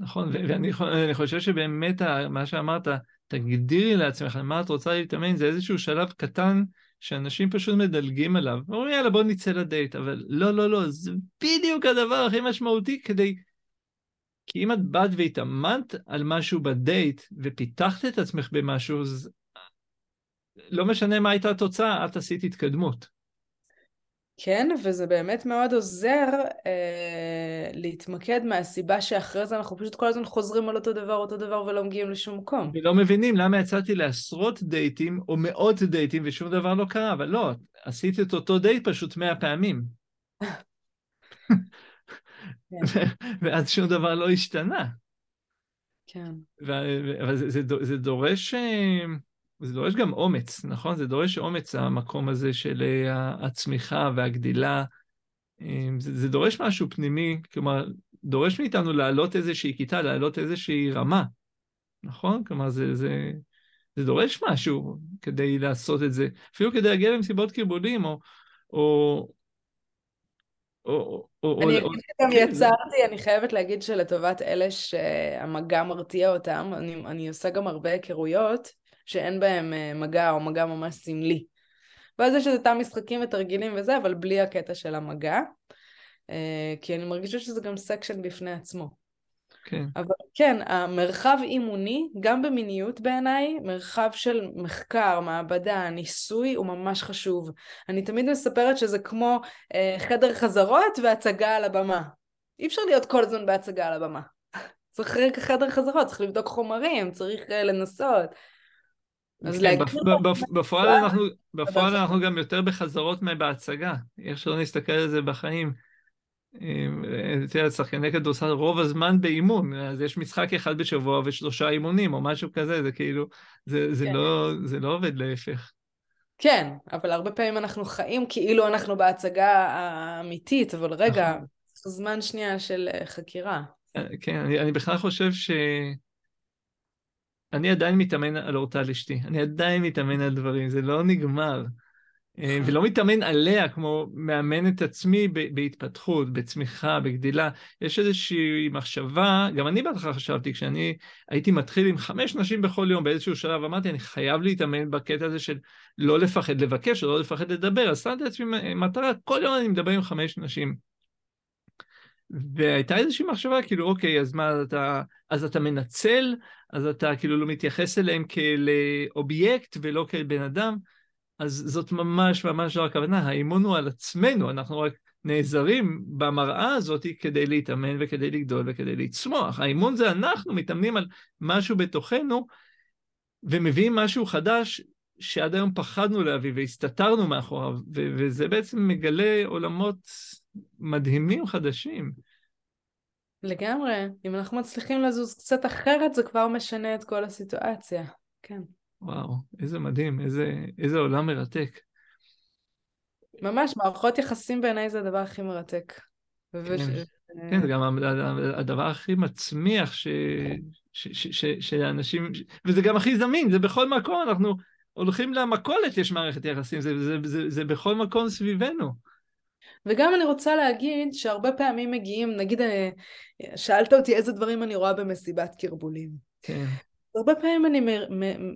נכון, ואני חושב שבאמת מה שאמרת, תגדירי לעצמך מה את רוצה להתאמן, זה איזשהו שלב קטן שאנשים פשוט מדלגים עליו. אומרים, יאללה, בוא נצא לדייט, אבל לא, לא, לא, זה בדיוק הדבר הכי משמעותי כדי כי אם את באת והתאמנת על משהו בדייט ופיתחת את עצמך במשהו, אז לא משנה מה הייתה התוצאה, את עשית התקדמות. כן, וזה באמת מאוד עוזר אה, להתמקד מהסיבה שאחרי זה אנחנו פשוט כל הזמן חוזרים על אותו דבר, אותו דבר, ולא מגיעים לשום מקום. ולא מבינים למה יצאתי לעשרות דייטים או מאות דייטים ושום דבר לא קרה, אבל לא, עשיתי את אותו דייט פשוט מאה פעמים. כן. ואז שום דבר לא השתנה. כן. אבל זה, זה, זה דורש... אה, זה דורש גם אומץ, נכון? זה דורש אומץ, המקום הזה של אה, הצמיחה והגדילה. אה, זה, זה דורש משהו פנימי, כלומר, דורש מאיתנו לעלות איזושהי כיתה, לעלות איזושהי רמה, נכון? כלומר, זה, זה, זה דורש משהו כדי לעשות את זה. אפילו כדי להגיע למסיבות קיבולים, או, או, או, או, אני אגיד שגם כן, יצרתי, אני חייבת להגיד שלטובת אלה שהמגע מרתיע אותם, אני, אני עושה גם הרבה היכרויות שאין בהם אה, מגע או מגע ממש סמלי. ואז יש את אותם משחקים ותרגילים וזה, אבל בלי הקטע של המגע, אה, כי אני מרגישה שזה גם section בפני עצמו. כן. אבל כן, המרחב אימוני, גם במיניות בעיניי, מרחב של מחקר, מעבדה, ניסוי, הוא ממש חשוב. אני תמיד מספרת שזה כמו אה, חדר חזרות והצגה על הבמה. אי אפשר להיות כל הזמן בהצגה על הבמה. צריך רגע חדר חזרות, צריך לבדוק חומרים, צריך uh, לנסות. כן, בפועל אנחנו גם יותר בחזרות מבהצגה, איך שלא נסתכל על זה בחיים. יודעת, שחקני כדורסל רוב הזמן באימון, אז יש משחק אחד בשבוע ושלושה אימונים או משהו כזה, זה כאילו, זה, זה, כן. לא, זה לא עובד להפך. כן, אבל הרבה פעמים אנחנו חיים כאילו אנחנו בהצגה האמיתית, אבל רגע, נכון. זמן שנייה של אה, חקירה. אה, כן, אני, אני בכלל חושב ש... אני עדיין מתאמן על אורטל אשתי, אני עדיין מתאמן על דברים, זה לא נגמר. אה. ולא מתאמן עליה כמו מאמן את עצמי בהתפתחות, בצמיחה, בגדילה. יש איזושהי מחשבה, גם אני בהתחלה חשבתי, כשאני הייתי מתחיל עם חמש נשים בכל יום באיזשהו שלב, אמרתי, אני חייב להתאמן בקטע הזה של לא לפחד לבקש או לא לפחד לדבר, אז שמתי לעצמי מטרה, כל יום אני מדבר עם חמש נשים. והייתה איזושהי מחשבה, כאילו, אוקיי, אז מה, אתה, אז אתה מנצל, אז אתה כאילו לא מתייחס אליהם כאל אובייקט ולא כאל בן אדם, אז זאת ממש ממש לא הכוונה, האימון הוא על עצמנו, אנחנו רק נעזרים במראה הזאת כדי להתאמן וכדי לגדול וכדי לצמוח. האימון זה אנחנו מתאמנים על משהו בתוכנו ומביאים משהו חדש שעד היום פחדנו להביא והסתתרנו מאחוריו, וזה בעצם מגלה עולמות מדהימים חדשים. לגמרי. אם אנחנו מצליחים לזוז קצת אחרת, זה כבר משנה את כל הסיטואציה. כן. וואו, איזה מדהים, איזה, איזה עולם מרתק. ממש, מערכות יחסים בעיניי זה הדבר הכי מרתק. כן, וש... כן, זה גם הדבר הכי מצמיח ש... ש... ש... ש... שאנשים, וזה גם הכי זמין, זה בכל מקום, אנחנו הולכים למכולת, יש מערכת יחסים, זה, זה, זה, זה בכל מקום סביבנו. וגם אני רוצה להגיד שהרבה פעמים מגיעים, נגיד, אה, שאלת אותי איזה דברים אני רואה במסיבת קרבולים. כן. הרבה פעמים אני,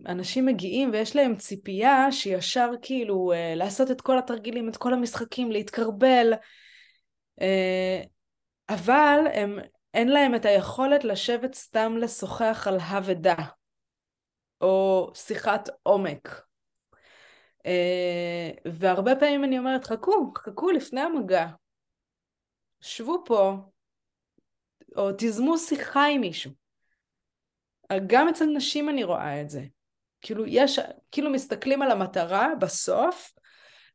אנשים מגיעים ויש להם ציפייה שישר כאילו אה, לעשות את כל התרגילים, את כל המשחקים, להתקרבל, אה, אבל הם, אין להם את היכולת לשבת סתם לשוחח על הווה או שיחת עומק. אה, והרבה פעמים אני אומרת, חכו, חכו לפני המגע. שבו פה, או תיזמו שיחה עם מישהו. גם אצל נשים אני רואה את זה. כאילו יש, כאילו מסתכלים על המטרה בסוף,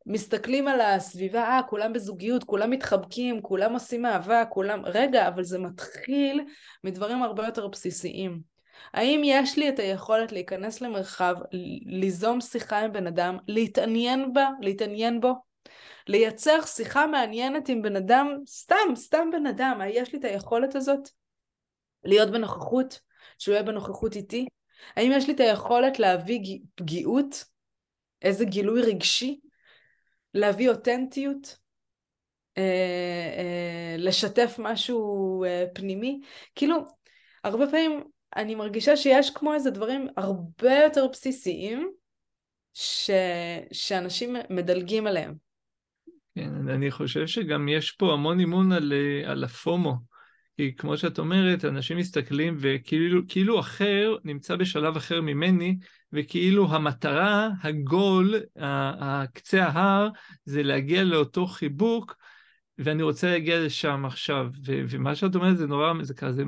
מסתכלים על הסביבה, אה, כולם בזוגיות, כולם מתחבקים, כולם עושים אהבה, כולם... רגע, אבל זה מתחיל מדברים הרבה יותר בסיסיים. האם יש לי את היכולת להיכנס למרחב, ליזום שיחה עם בן אדם, להתעניין בה, להתעניין בו, לייצר שיחה מעניינת עם בן אדם, סתם, סתם בן אדם, יש לי את היכולת הזאת? להיות בנוכחות, שהוא יהיה בנוכחות איתי? האם יש לי את היכולת להביא פגיעות? איזה גילוי רגשי? להביא אותנטיות? אה, אה, לשתף משהו אה, פנימי? כאילו, הרבה פעמים אני מרגישה שיש כמו איזה דברים הרבה יותר בסיסיים ש... שאנשים מדלגים עליהם. כן, אני חושב שגם יש פה המון אימון על, על הפומו. כי כמו שאת אומרת, אנשים מסתכלים וכאילו כאילו אחר נמצא בשלב אחר ממני, וכאילו המטרה, הגול, הקצה ההר, זה להגיע לאותו חיבוק, ואני רוצה להגיע לשם עכשיו, ו- ומה שאת אומרת זה נורא, זה כזה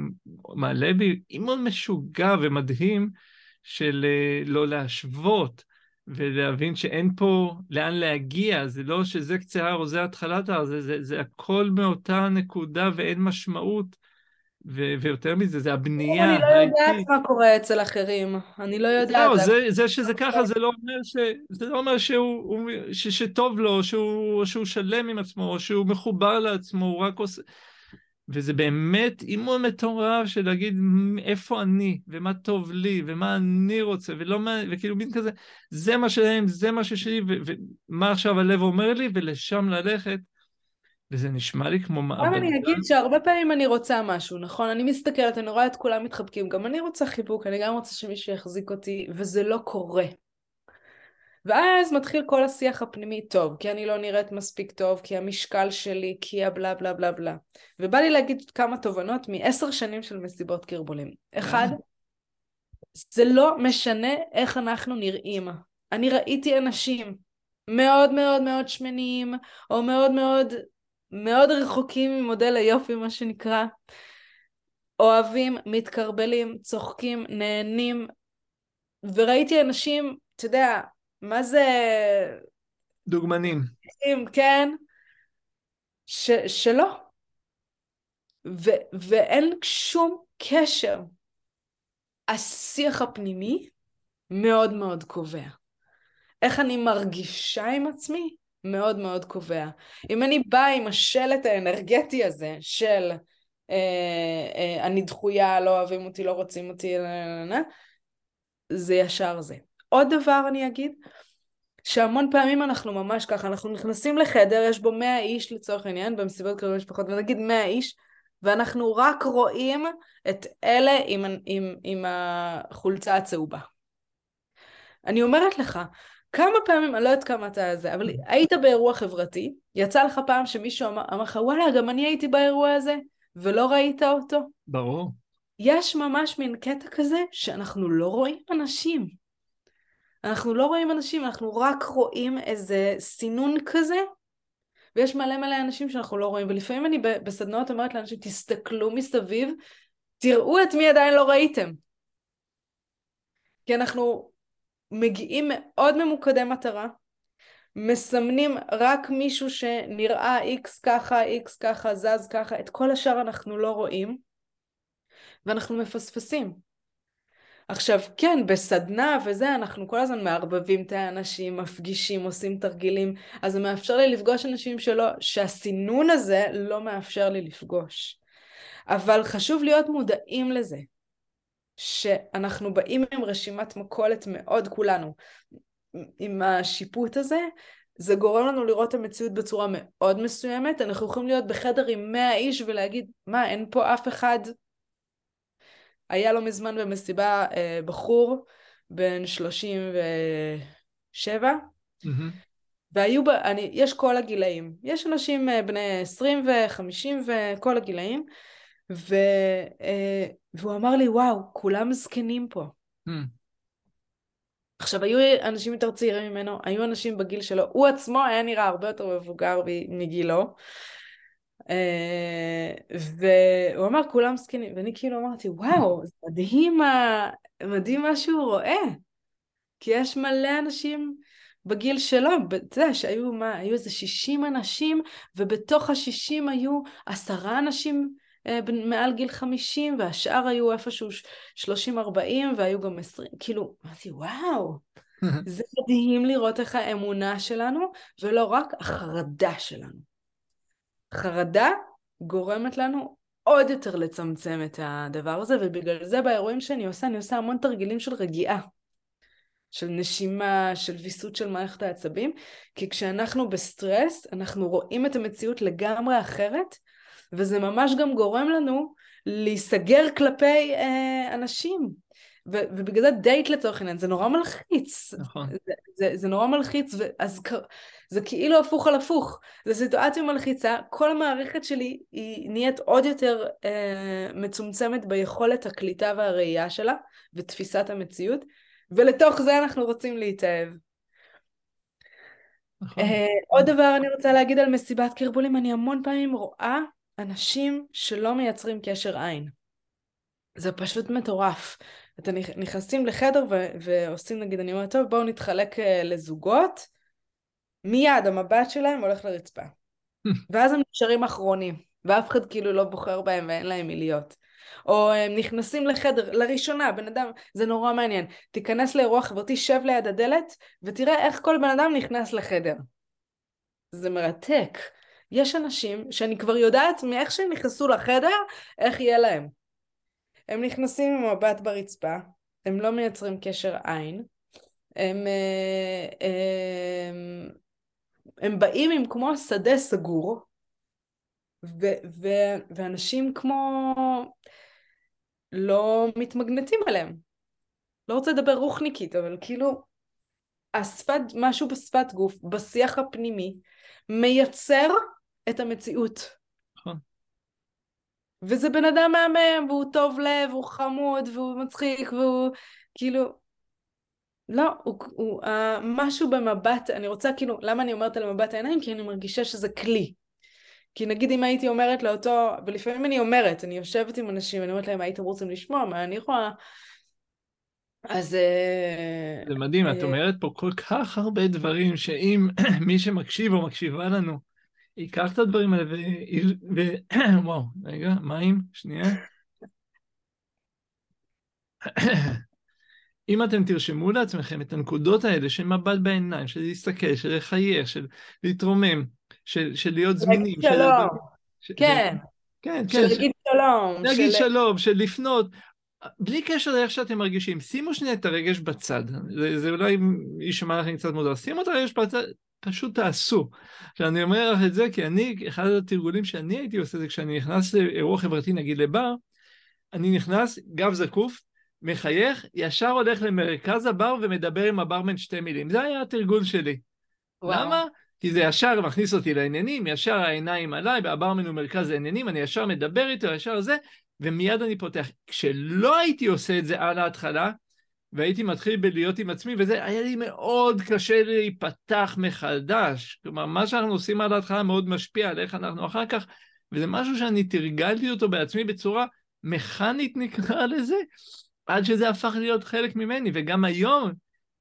מעלה בי אימון משוגע ומדהים של אה, לא להשוות, ולהבין שאין פה לאן להגיע, זה לא שזה קצה ההר או זה התחלת ההר, זה, זה, זה הכל מאותה נקודה ואין משמעות. ו- ויותר מזה, זה הבנייה. אני לא יודעת מה קורה אצל אחרים, אני לא יודעת. לא, זה, זה שזה ככה, זה לא אומר, ש, זה לא אומר שהוא, הוא, ש, שטוב לו, שהוא, שהוא שלם עם עצמו, שהוא מחובר לעצמו, הוא רק עושה... וזה באמת אימון מטורף של להגיד איפה אני, ומה טוב לי, ומה אני רוצה, ולא מה, וכאילו מין כזה, זה מה שלהם, זה מה ששלי, ומה עכשיו הלב אומר לי, ולשם ללכת. וזה נשמע לי כמו מעבדה. גם אני אגיד שהרבה פעמים אני רוצה משהו, נכון? אני מסתכלת, אני רואה את כולם מתחבקים, גם אני רוצה חיבוק, אני גם רוצה שמישהו יחזיק אותי, וזה לא קורה. ואז מתחיל כל השיח הפנימי, טוב, כי אני לא נראית מספיק טוב, כי המשקל שלי, כי הבלה בלה בלה בלה. ובא לי להגיד כמה תובנות מעשר שנים של מסיבות קרבולים. אחד, זה לא משנה איך אנחנו נראים. אני ראיתי אנשים מאוד מאוד מאוד שמנים, או מאוד מאוד מאוד רחוקים ממודל היופי, מה שנקרא, אוהבים, מתקרבלים, צוחקים, נהנים, וראיתי אנשים, אתה יודע, מה זה... דוגמנים. כן, ש, שלא. ו, ואין שום קשר. השיח הפנימי מאוד מאוד קובע. איך אני מרגישה עם עצמי מאוד מאוד קובע. אם אני באה עם השלט האנרגטי הזה של אה, אה, אני דחויה, לא אוהבים אותי, לא רוצים אותי, זה ישר זה. עוד דבר אני אגיד, שהמון פעמים אנחנו ממש ככה, אנחנו נכנסים לחדר, יש בו 100 איש לצורך העניין, במסיבות קרוב משפחות, ונגיד 100 איש, ואנחנו רק רואים את אלה עם, עם, עם החולצה הצהובה. אני אומרת לך, כמה פעמים, אני לא יודעת כמה אתה זה, אבל היית באירוע חברתי, יצא לך פעם שמישהו אמר, אמר לך, וואלה, גם אני הייתי באירוע הזה, ולא ראית אותו? ברור. יש ממש מין קטע כזה שאנחנו לא רואים אנשים. אנחנו לא רואים אנשים, אנחנו רק רואים איזה סינון כזה, ויש מלא מלא אנשים שאנחנו לא רואים, ולפעמים אני בסדנאות אומרת לאנשים, תסתכלו מסביב, תראו את מי עדיין לא ראיתם. כי אנחנו מגיעים מאוד ממוקדי מטרה, מסמנים רק מישהו שנראה איקס ככה, איקס ככה, זז ככה, את כל השאר אנחנו לא רואים, ואנחנו מפספסים. עכשיו, כן, בסדנה וזה, אנחנו כל הזמן מערבבים את האנשים, מפגישים, עושים תרגילים, אז זה מאפשר לי לפגוש אנשים שלא, שהסינון הזה לא מאפשר לי לפגוש. אבל חשוב להיות מודעים לזה, שאנחנו באים עם רשימת מכולת מאוד כולנו, עם השיפוט הזה, זה גורם לנו לראות את המציאות בצורה מאוד מסוימת, אנחנו יכולים להיות בחדר עם 100 איש ולהגיד, מה, אין פה אף אחד היה לא מזמן במסיבה אה, בחור בן 37, mm-hmm. והיו, ב, אני, יש כל הגילאים, יש אנשים אה, בני 20 ו-50 וכל הגילאים, ו, אה, והוא אמר לי, וואו, כולם זקנים פה. Mm. עכשיו, היו אנשים יותר צעירים ממנו, היו אנשים בגיל שלו, הוא עצמו היה נראה הרבה יותר מבוגר מגילו, והוא אמר כולם זקנים, ואני כאילו אמרתי וואו, זה מדהים, מדהים מה שהוא רואה, כי יש מלא אנשים בגיל שלו, אתה יודע שהיו מה, היו איזה 60 אנשים, ובתוך ה-60 היו עשרה אנשים אה, מעל גיל 50, והשאר היו איפשהו 30-40, והיו גם 20, כאילו, אמרתי וואו, זה מדהים לראות איך האמונה שלנו, ולא רק החרדה שלנו. חרדה גורמת לנו עוד יותר לצמצם את הדבר הזה, ובגלל זה באירועים שאני עושה, אני עושה המון תרגילים של רגיעה. של נשימה, של ויסות של מערכת העצבים, כי כשאנחנו בסטרס, אנחנו רואים את המציאות לגמרי אחרת, וזה ממש גם גורם לנו להיסגר כלפי אה, אנשים. ו- ובגלל זה דייט לצורך העניין, זה נורא מלחיץ. נכון. זה, זה, זה נורא מלחיץ, ואז זה כאילו הפוך על הפוך. זו סיטואציה מלחיצה, כל המערכת שלי היא נהיית עוד יותר אה, מצומצמת ביכולת הקליטה והראייה שלה, ותפיסת המציאות, ולתוך זה אנחנו רוצים להתאהב. נכון. אה, עוד דבר אני רוצה להגיד על מסיבת קרבולים, אני המון פעמים רואה אנשים שלא מייצרים קשר עין. זה פשוט מטורף. אתם נכנסים לחדר ו- ועושים נגיד, אני אומרת, טוב בואו נתחלק אה, לזוגות, מיד המבט שלהם הולך לרצפה. ואז הם נשארים אחרונים, ואף אחד כאילו לא בוחר בהם ואין להם מי להיות. או הם נכנסים לחדר, לראשונה, בן אדם, זה נורא מעניין. תיכנס לאירוע חברתי, שב ליד הדלת, ותראה איך כל בן אדם נכנס לחדר. זה מרתק. יש אנשים שאני כבר יודעת מאיך שהם נכנסו לחדר, איך יהיה להם. הם נכנסים עם מבט ברצפה, הם לא מייצרים קשר עין, הם, אה, הם, הם באים עם כמו שדה סגור, ו, ו, ואנשים כמו לא מתמגנטים עליהם. לא רוצה לדבר רוחניקית, אבל כאילו השפת, משהו בשפת גוף, בשיח הפנימי, מייצר את המציאות. נכון. וזה בן אדם מהמם, והוא טוב לב, והוא חמוד, והוא מצחיק, והוא כאילו... לא, הוא, הוא, uh, משהו במבט, אני רוצה כאילו, למה אני אומרת על מבט העיניים? כי אני מרגישה שזה כלי. כי נגיד אם הייתי אומרת לאותו, ולפעמים אני אומרת, אני יושבת עם אנשים, אני אומרת להם, הייתם רוצים לשמוע מה אני יכולה? אז... אה, זה מדהים, את אה, אומרת פה כל כך הרבה דברים, שאם מי שמקשיב או מקשיבה לנו, ייקח את הדברים האלה ו... ו... וואו, רגע, מים, שנייה. אם אתם תרשמו לעצמכם את הנקודות האלה של מבט בעיניים, של להסתכל, של לחייך, של להתרומם, של, של להיות זמינים. של... שלום. ש... כן. כן, כן. של להגיד שלום. להגיד של... שלום, של לפנות. בלי קשר לאיך שאתם מרגישים, שימו שנייה את הרגש בצד. זה, זה אולי יישמע לכם קצת מוזר. שימו את הרגש בצד, פשוט תעשו. עכשיו, אני אומר לך את זה כי אני, אחד התרגולים שאני הייתי עושה זה כשאני נכנס לאירוע חברתי, נגיד לבר, אני נכנס, גב זקוף, מחייך, ישר הולך למרכז הבר ומדבר עם הברמן שתי מילים. זה היה התרגול שלי. וואו. למה? כי זה ישר מכניס אותי לעניינים, ישר העיניים עליי, והברמן הוא מרכז העניינים, אני ישר מדבר איתו, ישר זה, ומיד אני פותח. כשלא הייתי עושה את זה על ההתחלה, והייתי מתחיל בלהיות עם עצמי, וזה היה לי מאוד קשה להיפתח מחדש. כלומר, מה שאנחנו עושים על ההתחלה מאוד משפיע על איך אנחנו אחר כך, וזה משהו שאני תרגלתי אותו בעצמי בצורה מכנית נקרא לזה, עד שזה הפך להיות חלק ממני, וגם היום,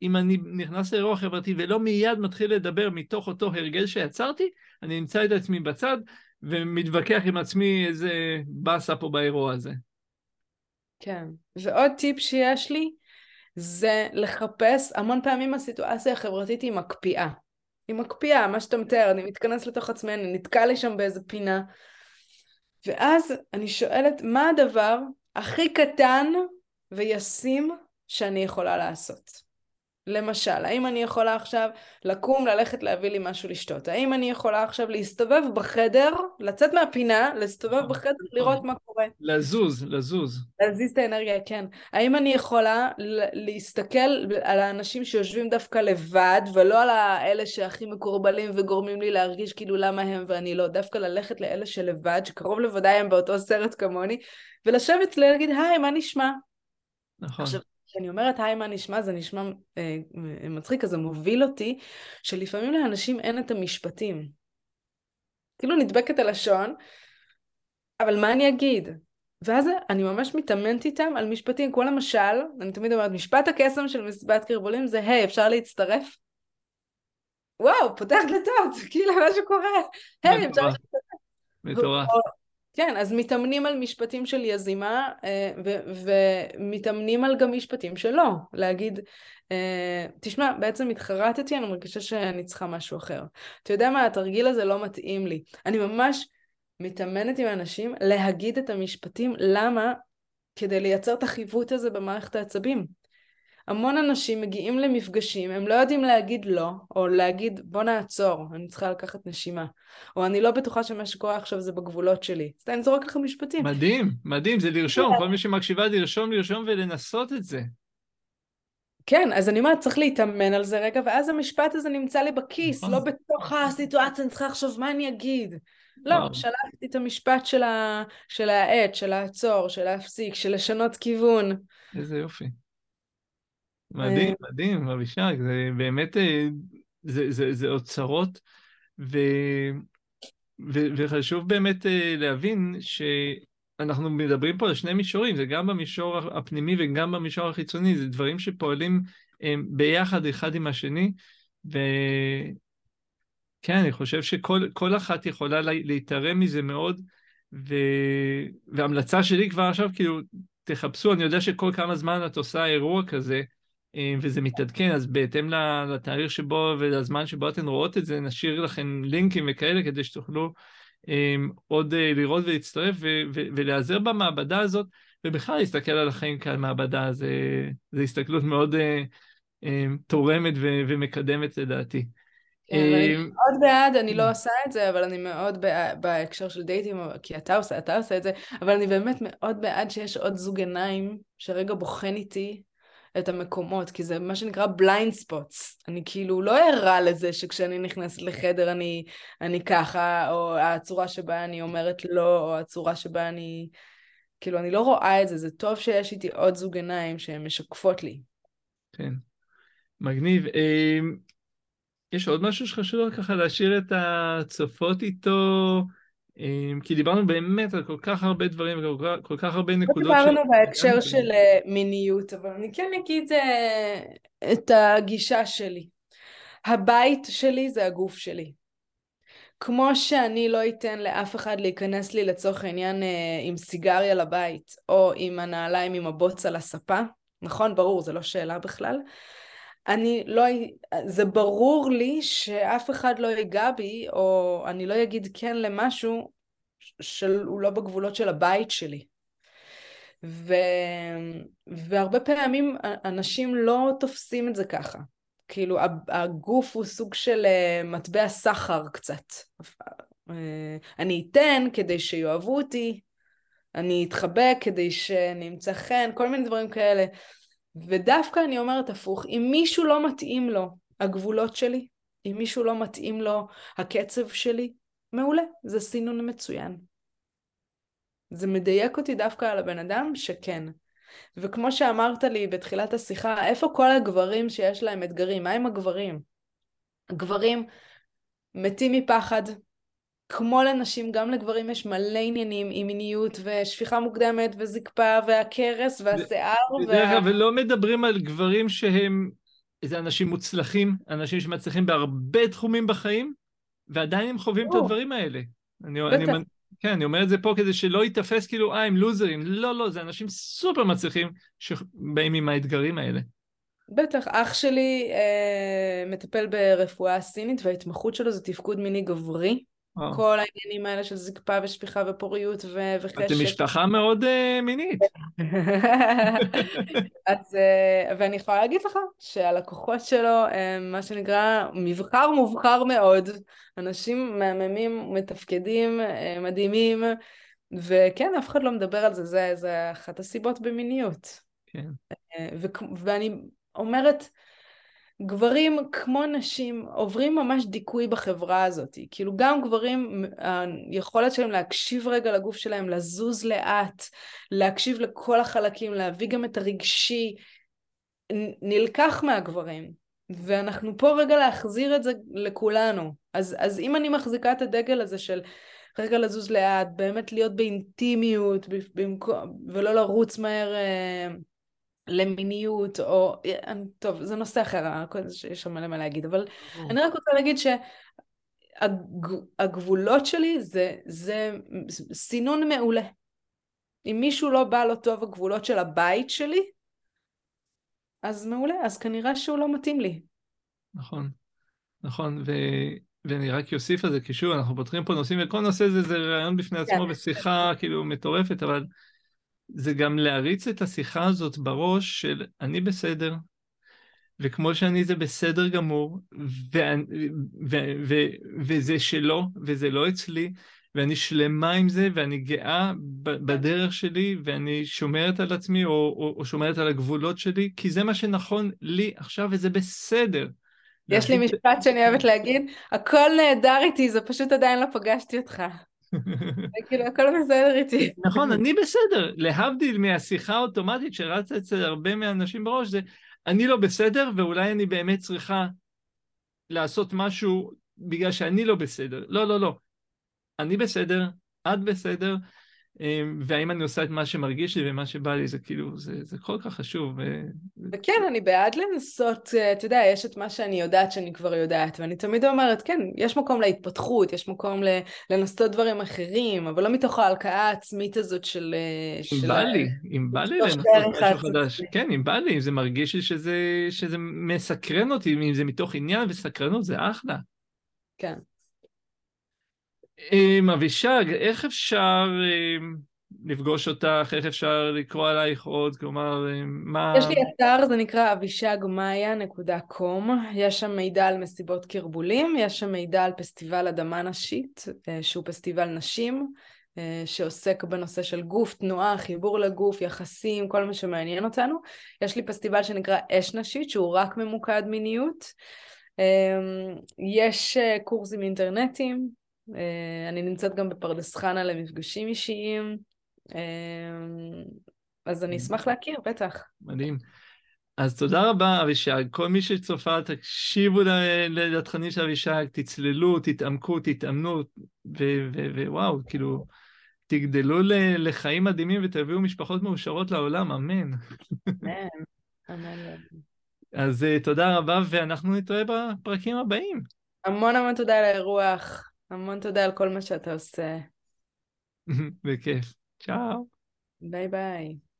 אם אני נכנס לאירוע חברתי ולא מיד מתחיל לדבר מתוך אותו הרגל שיצרתי, אני אמצא את עצמי בצד ומתווכח עם עצמי איזה באסה פה באירוע הזה. כן, ועוד טיפ שיש לי, זה לחפש, המון פעמים הסיטואציה החברתית היא מקפיאה. היא מקפיאה, מה שאתה מתאר, אני מתכנס לתוך עצמי, אני נתקע לי שם באיזה פינה, ואז אני שואלת, מה הדבר הכי קטן וישים שאני יכולה לעשות? למשל, האם אני יכולה עכשיו לקום, ללכת להביא לי משהו לשתות? האם אני יכולה עכשיו להסתובב בחדר, לצאת מהפינה, להסתובב נכון, בחדר, נכון. לראות מה קורה? לזוז, לזוז. להזיז את האנרגיה, כן. האם אני יכולה להסתכל על האנשים שיושבים דווקא לבד, ולא על האלה שהכי מקורבלים וגורמים לי להרגיש כאילו למה הם ואני לא, דווקא ללכת לאלה שלבד, שקרוב לוודאי הם באותו סרט כמוני, ולשבת להגיד, היי, מה נשמע? נכון. עכשיו, כשאני אומרת היי מה נשמע, זה נשמע אה, מצחיק, אז זה מוביל אותי שלפעמים לאנשים אין את המשפטים. כאילו נדבקת הלשון, אבל מה אני אגיד? ואז אני ממש מתאמנת איתם על משפטים, כמו למשל, אני תמיד אומרת, משפט הקסם של מסיבת קרבולים זה, היי, hey, אפשר להצטרף? וואו, פותח דלתות, כאילו, משהו קורה. היי, hey, אפשר להצטרף. מטורף. כן, אז מתאמנים על משפטים של יזימה, אה, ומתאמנים על גם משפטים שלא. להגיד, אה, תשמע, בעצם התחרטתי, אני מרגישה שאני צריכה משהו אחר. אתה יודע מה, התרגיל הזה לא מתאים לי. אני ממש מתאמנת עם אנשים להגיד את המשפטים, למה? כדי לייצר את החיווט הזה במערכת העצבים. המון אנשים מגיעים למפגשים, הם לא יודעים להגיד לא, או להגיד בוא נעצור, אני צריכה לקחת נשימה. או אני לא בטוחה שמה שקורה עכשיו זה בגבולות שלי. סתם אני זורק לך משפטים. מדהים, מדהים, זה לרשום, כל מי שמקשיבה לרשום, לרשום ולנסות את זה. כן, אז אני אומרת, צריך להתאמן על זה רגע, ואז המשפט הזה נמצא לי בכיס, נכון. לא בתוך הסיטואציה, אני צריכה לחשוב מה אני אגיד. לא, שלחתי את המשפט של, ה... של העט, של לעצור, של להפסיק, של לשנות כיוון. איזה יופי. מדהים, אה, מדהים, אבישג, זה באמת, אה, זה, זה, זה אוצרות, ו, ו, וחשוב באמת אה, להבין שאנחנו מדברים פה על שני מישורים, זה גם במישור הפנימי וגם במישור החיצוני, זה דברים שפועלים ביחד אחד עם השני, וכן, אני חושב שכל אחת יכולה להתערם מזה מאוד, ו... והמלצה שלי כבר עכשיו, כאילו, תחפשו, אני יודע שכל כמה זמן את עושה אירוע כזה, וזה מתעדכן, אז בהתאם לתאריך שבו ולזמן שבו אתן רואות את זה, נשאיר לכם לינקים וכאלה כדי שתוכלו אה, עוד אה, לראות ולהצטרף ולהיעזר במעבדה הזאת, ובכלל להסתכל על החיים כעל מעבדה, זה, זה הסתכלות מאוד תורמת ומקדמת לדעתי. כן, אני מאוד בעד, אני לא עושה את זה, אבל אני מאוד בעד, בהקשר של דייטים, כי אתה עושה, אתה עושה את זה, אבל אני באמת מאוד בעד שיש עוד זוג עיניים שרגע בוחן איתי את המקומות, כי זה מה שנקרא blind spots. אני כאילו לא ערה לזה שכשאני נכנסת לחדר אני, אני ככה, או הצורה שבה אני אומרת לא, או הצורה שבה אני... כאילו, אני לא רואה את זה, זה טוב שיש איתי עוד זוג עיניים שהן משקפות לי. כן, מגניב. אמ, יש עוד משהו שחשוב ככה להשאיר את הצופות איתו? אמ, כי דיברנו באמת על כל כך הרבה דברים וכל כך, כל כך הרבה נקודות. לא דיברנו בהקשר של אה, מיניות, אבל אני כן אגיד אה, את הגישה שלי. הבית שלי זה הגוף שלי. כמו שאני לא אתן לאף אחד להיכנס לי לצורך העניין אה, עם סיגריה לבית, או עם הנעליים עם הבוץ על הספה, נכון? ברור, זה לא שאלה בכלל. אני לא... זה ברור לי שאף אחד לא ייגע בי, או אני לא אגיד כן למשהו שהוא לא בגבולות של הבית שלי. ו... והרבה פעמים אנשים לא תופסים את זה ככה. כאילו הגוף הוא סוג של אה, מטבע סחר קצת. אה, אני אתן כדי שיאהבו אותי, אני אתחבק כדי שנמצא חן, כל מיני דברים כאלה. ודווקא אני אומרת הפוך, אם מישהו לא מתאים לו הגבולות שלי, אם מישהו לא מתאים לו הקצב שלי, מעולה, זה סינון מצוין. זה מדייק אותי דווקא על הבן אדם שכן. וכמו שאמרת לי בתחילת השיחה, איפה כל הגברים שיש להם אתגרים? מה עם הגברים? הגברים מתים מפחד, כמו לנשים, גם לגברים יש מלא עניינים עם מיניות ושפיכה מוקדמת וזקפה והכרס והשיער. בדרך כלל, וה... ולא מדברים על גברים שהם איזה אנשים מוצלחים, אנשים שמצליחים בהרבה תחומים בחיים, ועדיין הם חווים או. את הדברים האלה. אני, אני, כן, אני אומר את זה פה כדי שלא ייתפס כאילו, אה, הם לוזרים. לא, לא, זה אנשים סופר מצליחים שבאים עם האתגרים האלה. בטח, אח שלי אה, מטפל ברפואה סינית וההתמחות שלו זה תפקוד מיני גברי. אה. כל העניינים האלה של זקפה ושפיכה ופוריות ו- וחשק. אתם משפחה מאוד uh, מינית. אז, uh, ואני יכולה להגיד לך שהלקוחות שלו הם מה שנקרא מבחר מובחר מאוד. אנשים מהממים, מתפקדים, מדהימים, וכן, אף אחד לא מדבר על זה, זה, זה אחת הסיבות במיניות. כן. ו- ואני אומרת, גברים כמו נשים עוברים ממש דיכוי בחברה הזאת. כאילו גם גברים, היכולת שלהם להקשיב רגע לגוף שלהם, לזוז לאט, להקשיב לכל החלקים, להביא גם את הרגשי, נלקח מהגברים. ואנחנו פה רגע להחזיר את זה לכולנו. אז, אז אם אני מחזיקה את הדגל הזה של רגע לזוז לאט, באמת להיות באינטימיות, במקום, ולא לרוץ מהר... אה, למיניות, או... טוב, זה נושא אחר, יש שם מלא מה להגיד, אבל אני רק רוצה להגיד שהגבולות שלי זה, זה סינון מעולה. אם מישהו לא בא לו טוב הגבולות של הבית שלי, אז מעולה, אז כנראה שהוא לא מתאים לי. נכון, נכון, ו... ואני רק אוסיף על זה, כי שוב, אנחנו פותחים פה נושאים, וכל נושא זה זה רעיון בפני עצמו כן. ושיחה כאילו מטורפת, אבל זה גם להריץ את השיחה הזאת בראש של אני בסדר, וכמו שאני זה בסדר גמור, ו- ו- ו- וזה שלו, וזה לא אצלי, ואני שלמה עם זה, ואני גאה בדרך שלי, ואני שומרת על עצמי, או, או, או שומרת על הגבולות שלי, כי זה מה שנכון לי עכשיו, וזה בסדר. יש לי משפט שאני אוהבת להגיד, הכל נהדר איתי, זה פשוט עדיין לא פגשתי אותך. כאילו הכל בסדר איתי. נכון, אני בסדר. להבדיל מהשיחה האוטומטית שרצה אצל הרבה מהאנשים בראש, זה אני לא בסדר, ואולי אני באמת צריכה לעשות משהו בגלל שאני לא בסדר. לא, לא, לא. אני בסדר, את בסדר, והאם אני עושה את מה שמרגיש לי ומה שבא לי, זה כאילו, זה, זה כל כך חשוב. וכן, אני בעד לנסות, אה, אתה יודע, יש את מה שאני יודעת שאני כבר יודעת, ואני תמיד אומרת, כן, יש מקום להתפתחות, יש מקום לנסות דברים אחרים, אבל לא מתוך ההלקאה העצמית הזאת של... אה, אם של בא לי, אם בא לי לנסות משהו חדש. כן, אם בא לי, אם זה מרגיש לי שזה, שזה מסקרן אותי, אם זה מתוך עניין וסקרנות, זה אחלה. כן. אבישג, איך אפשר לפגוש אותך? איך אפשר לקרוא עלייך עוד? כלומר, מה... יש לי אתר, זה נקרא אבישגמאיה.קום. יש שם מידע על מסיבות קרבולים, יש שם מידע על פסטיבל אדמה נשית, אה, שהוא פסטיבל נשים, אה, שעוסק בנושא של גוף, תנועה, חיבור לגוף, יחסים, כל מה שמעניין אותנו. יש לי פסטיבל שנקרא אש נשית, שהוא רק ממוקד מיניות. אמ, יש אה, קורסים אינטרנטיים, אני נמצאת גם בפרדס חנה למפגשים אישיים, אמ, אז אני אשמח להכיר, בטח. מדהים. אז תודה רבה, אבישג. כל מי שצופה, תקשיבו לתכנים של אבישג, תצללו, תתעמקו, תתאמנו, ווואו, כאילו, תגדלו לחיים מדהימים ותביאו משפחות מאושרות לעולם, אמן. אמן, אמן. אז uh, תודה רבה, ואנחנו נתראה בפרקים הבאים. המון המון תודה על האירוח, המון תודה על כל מה שאתה עושה. בכיף. צ'או. ביי ביי.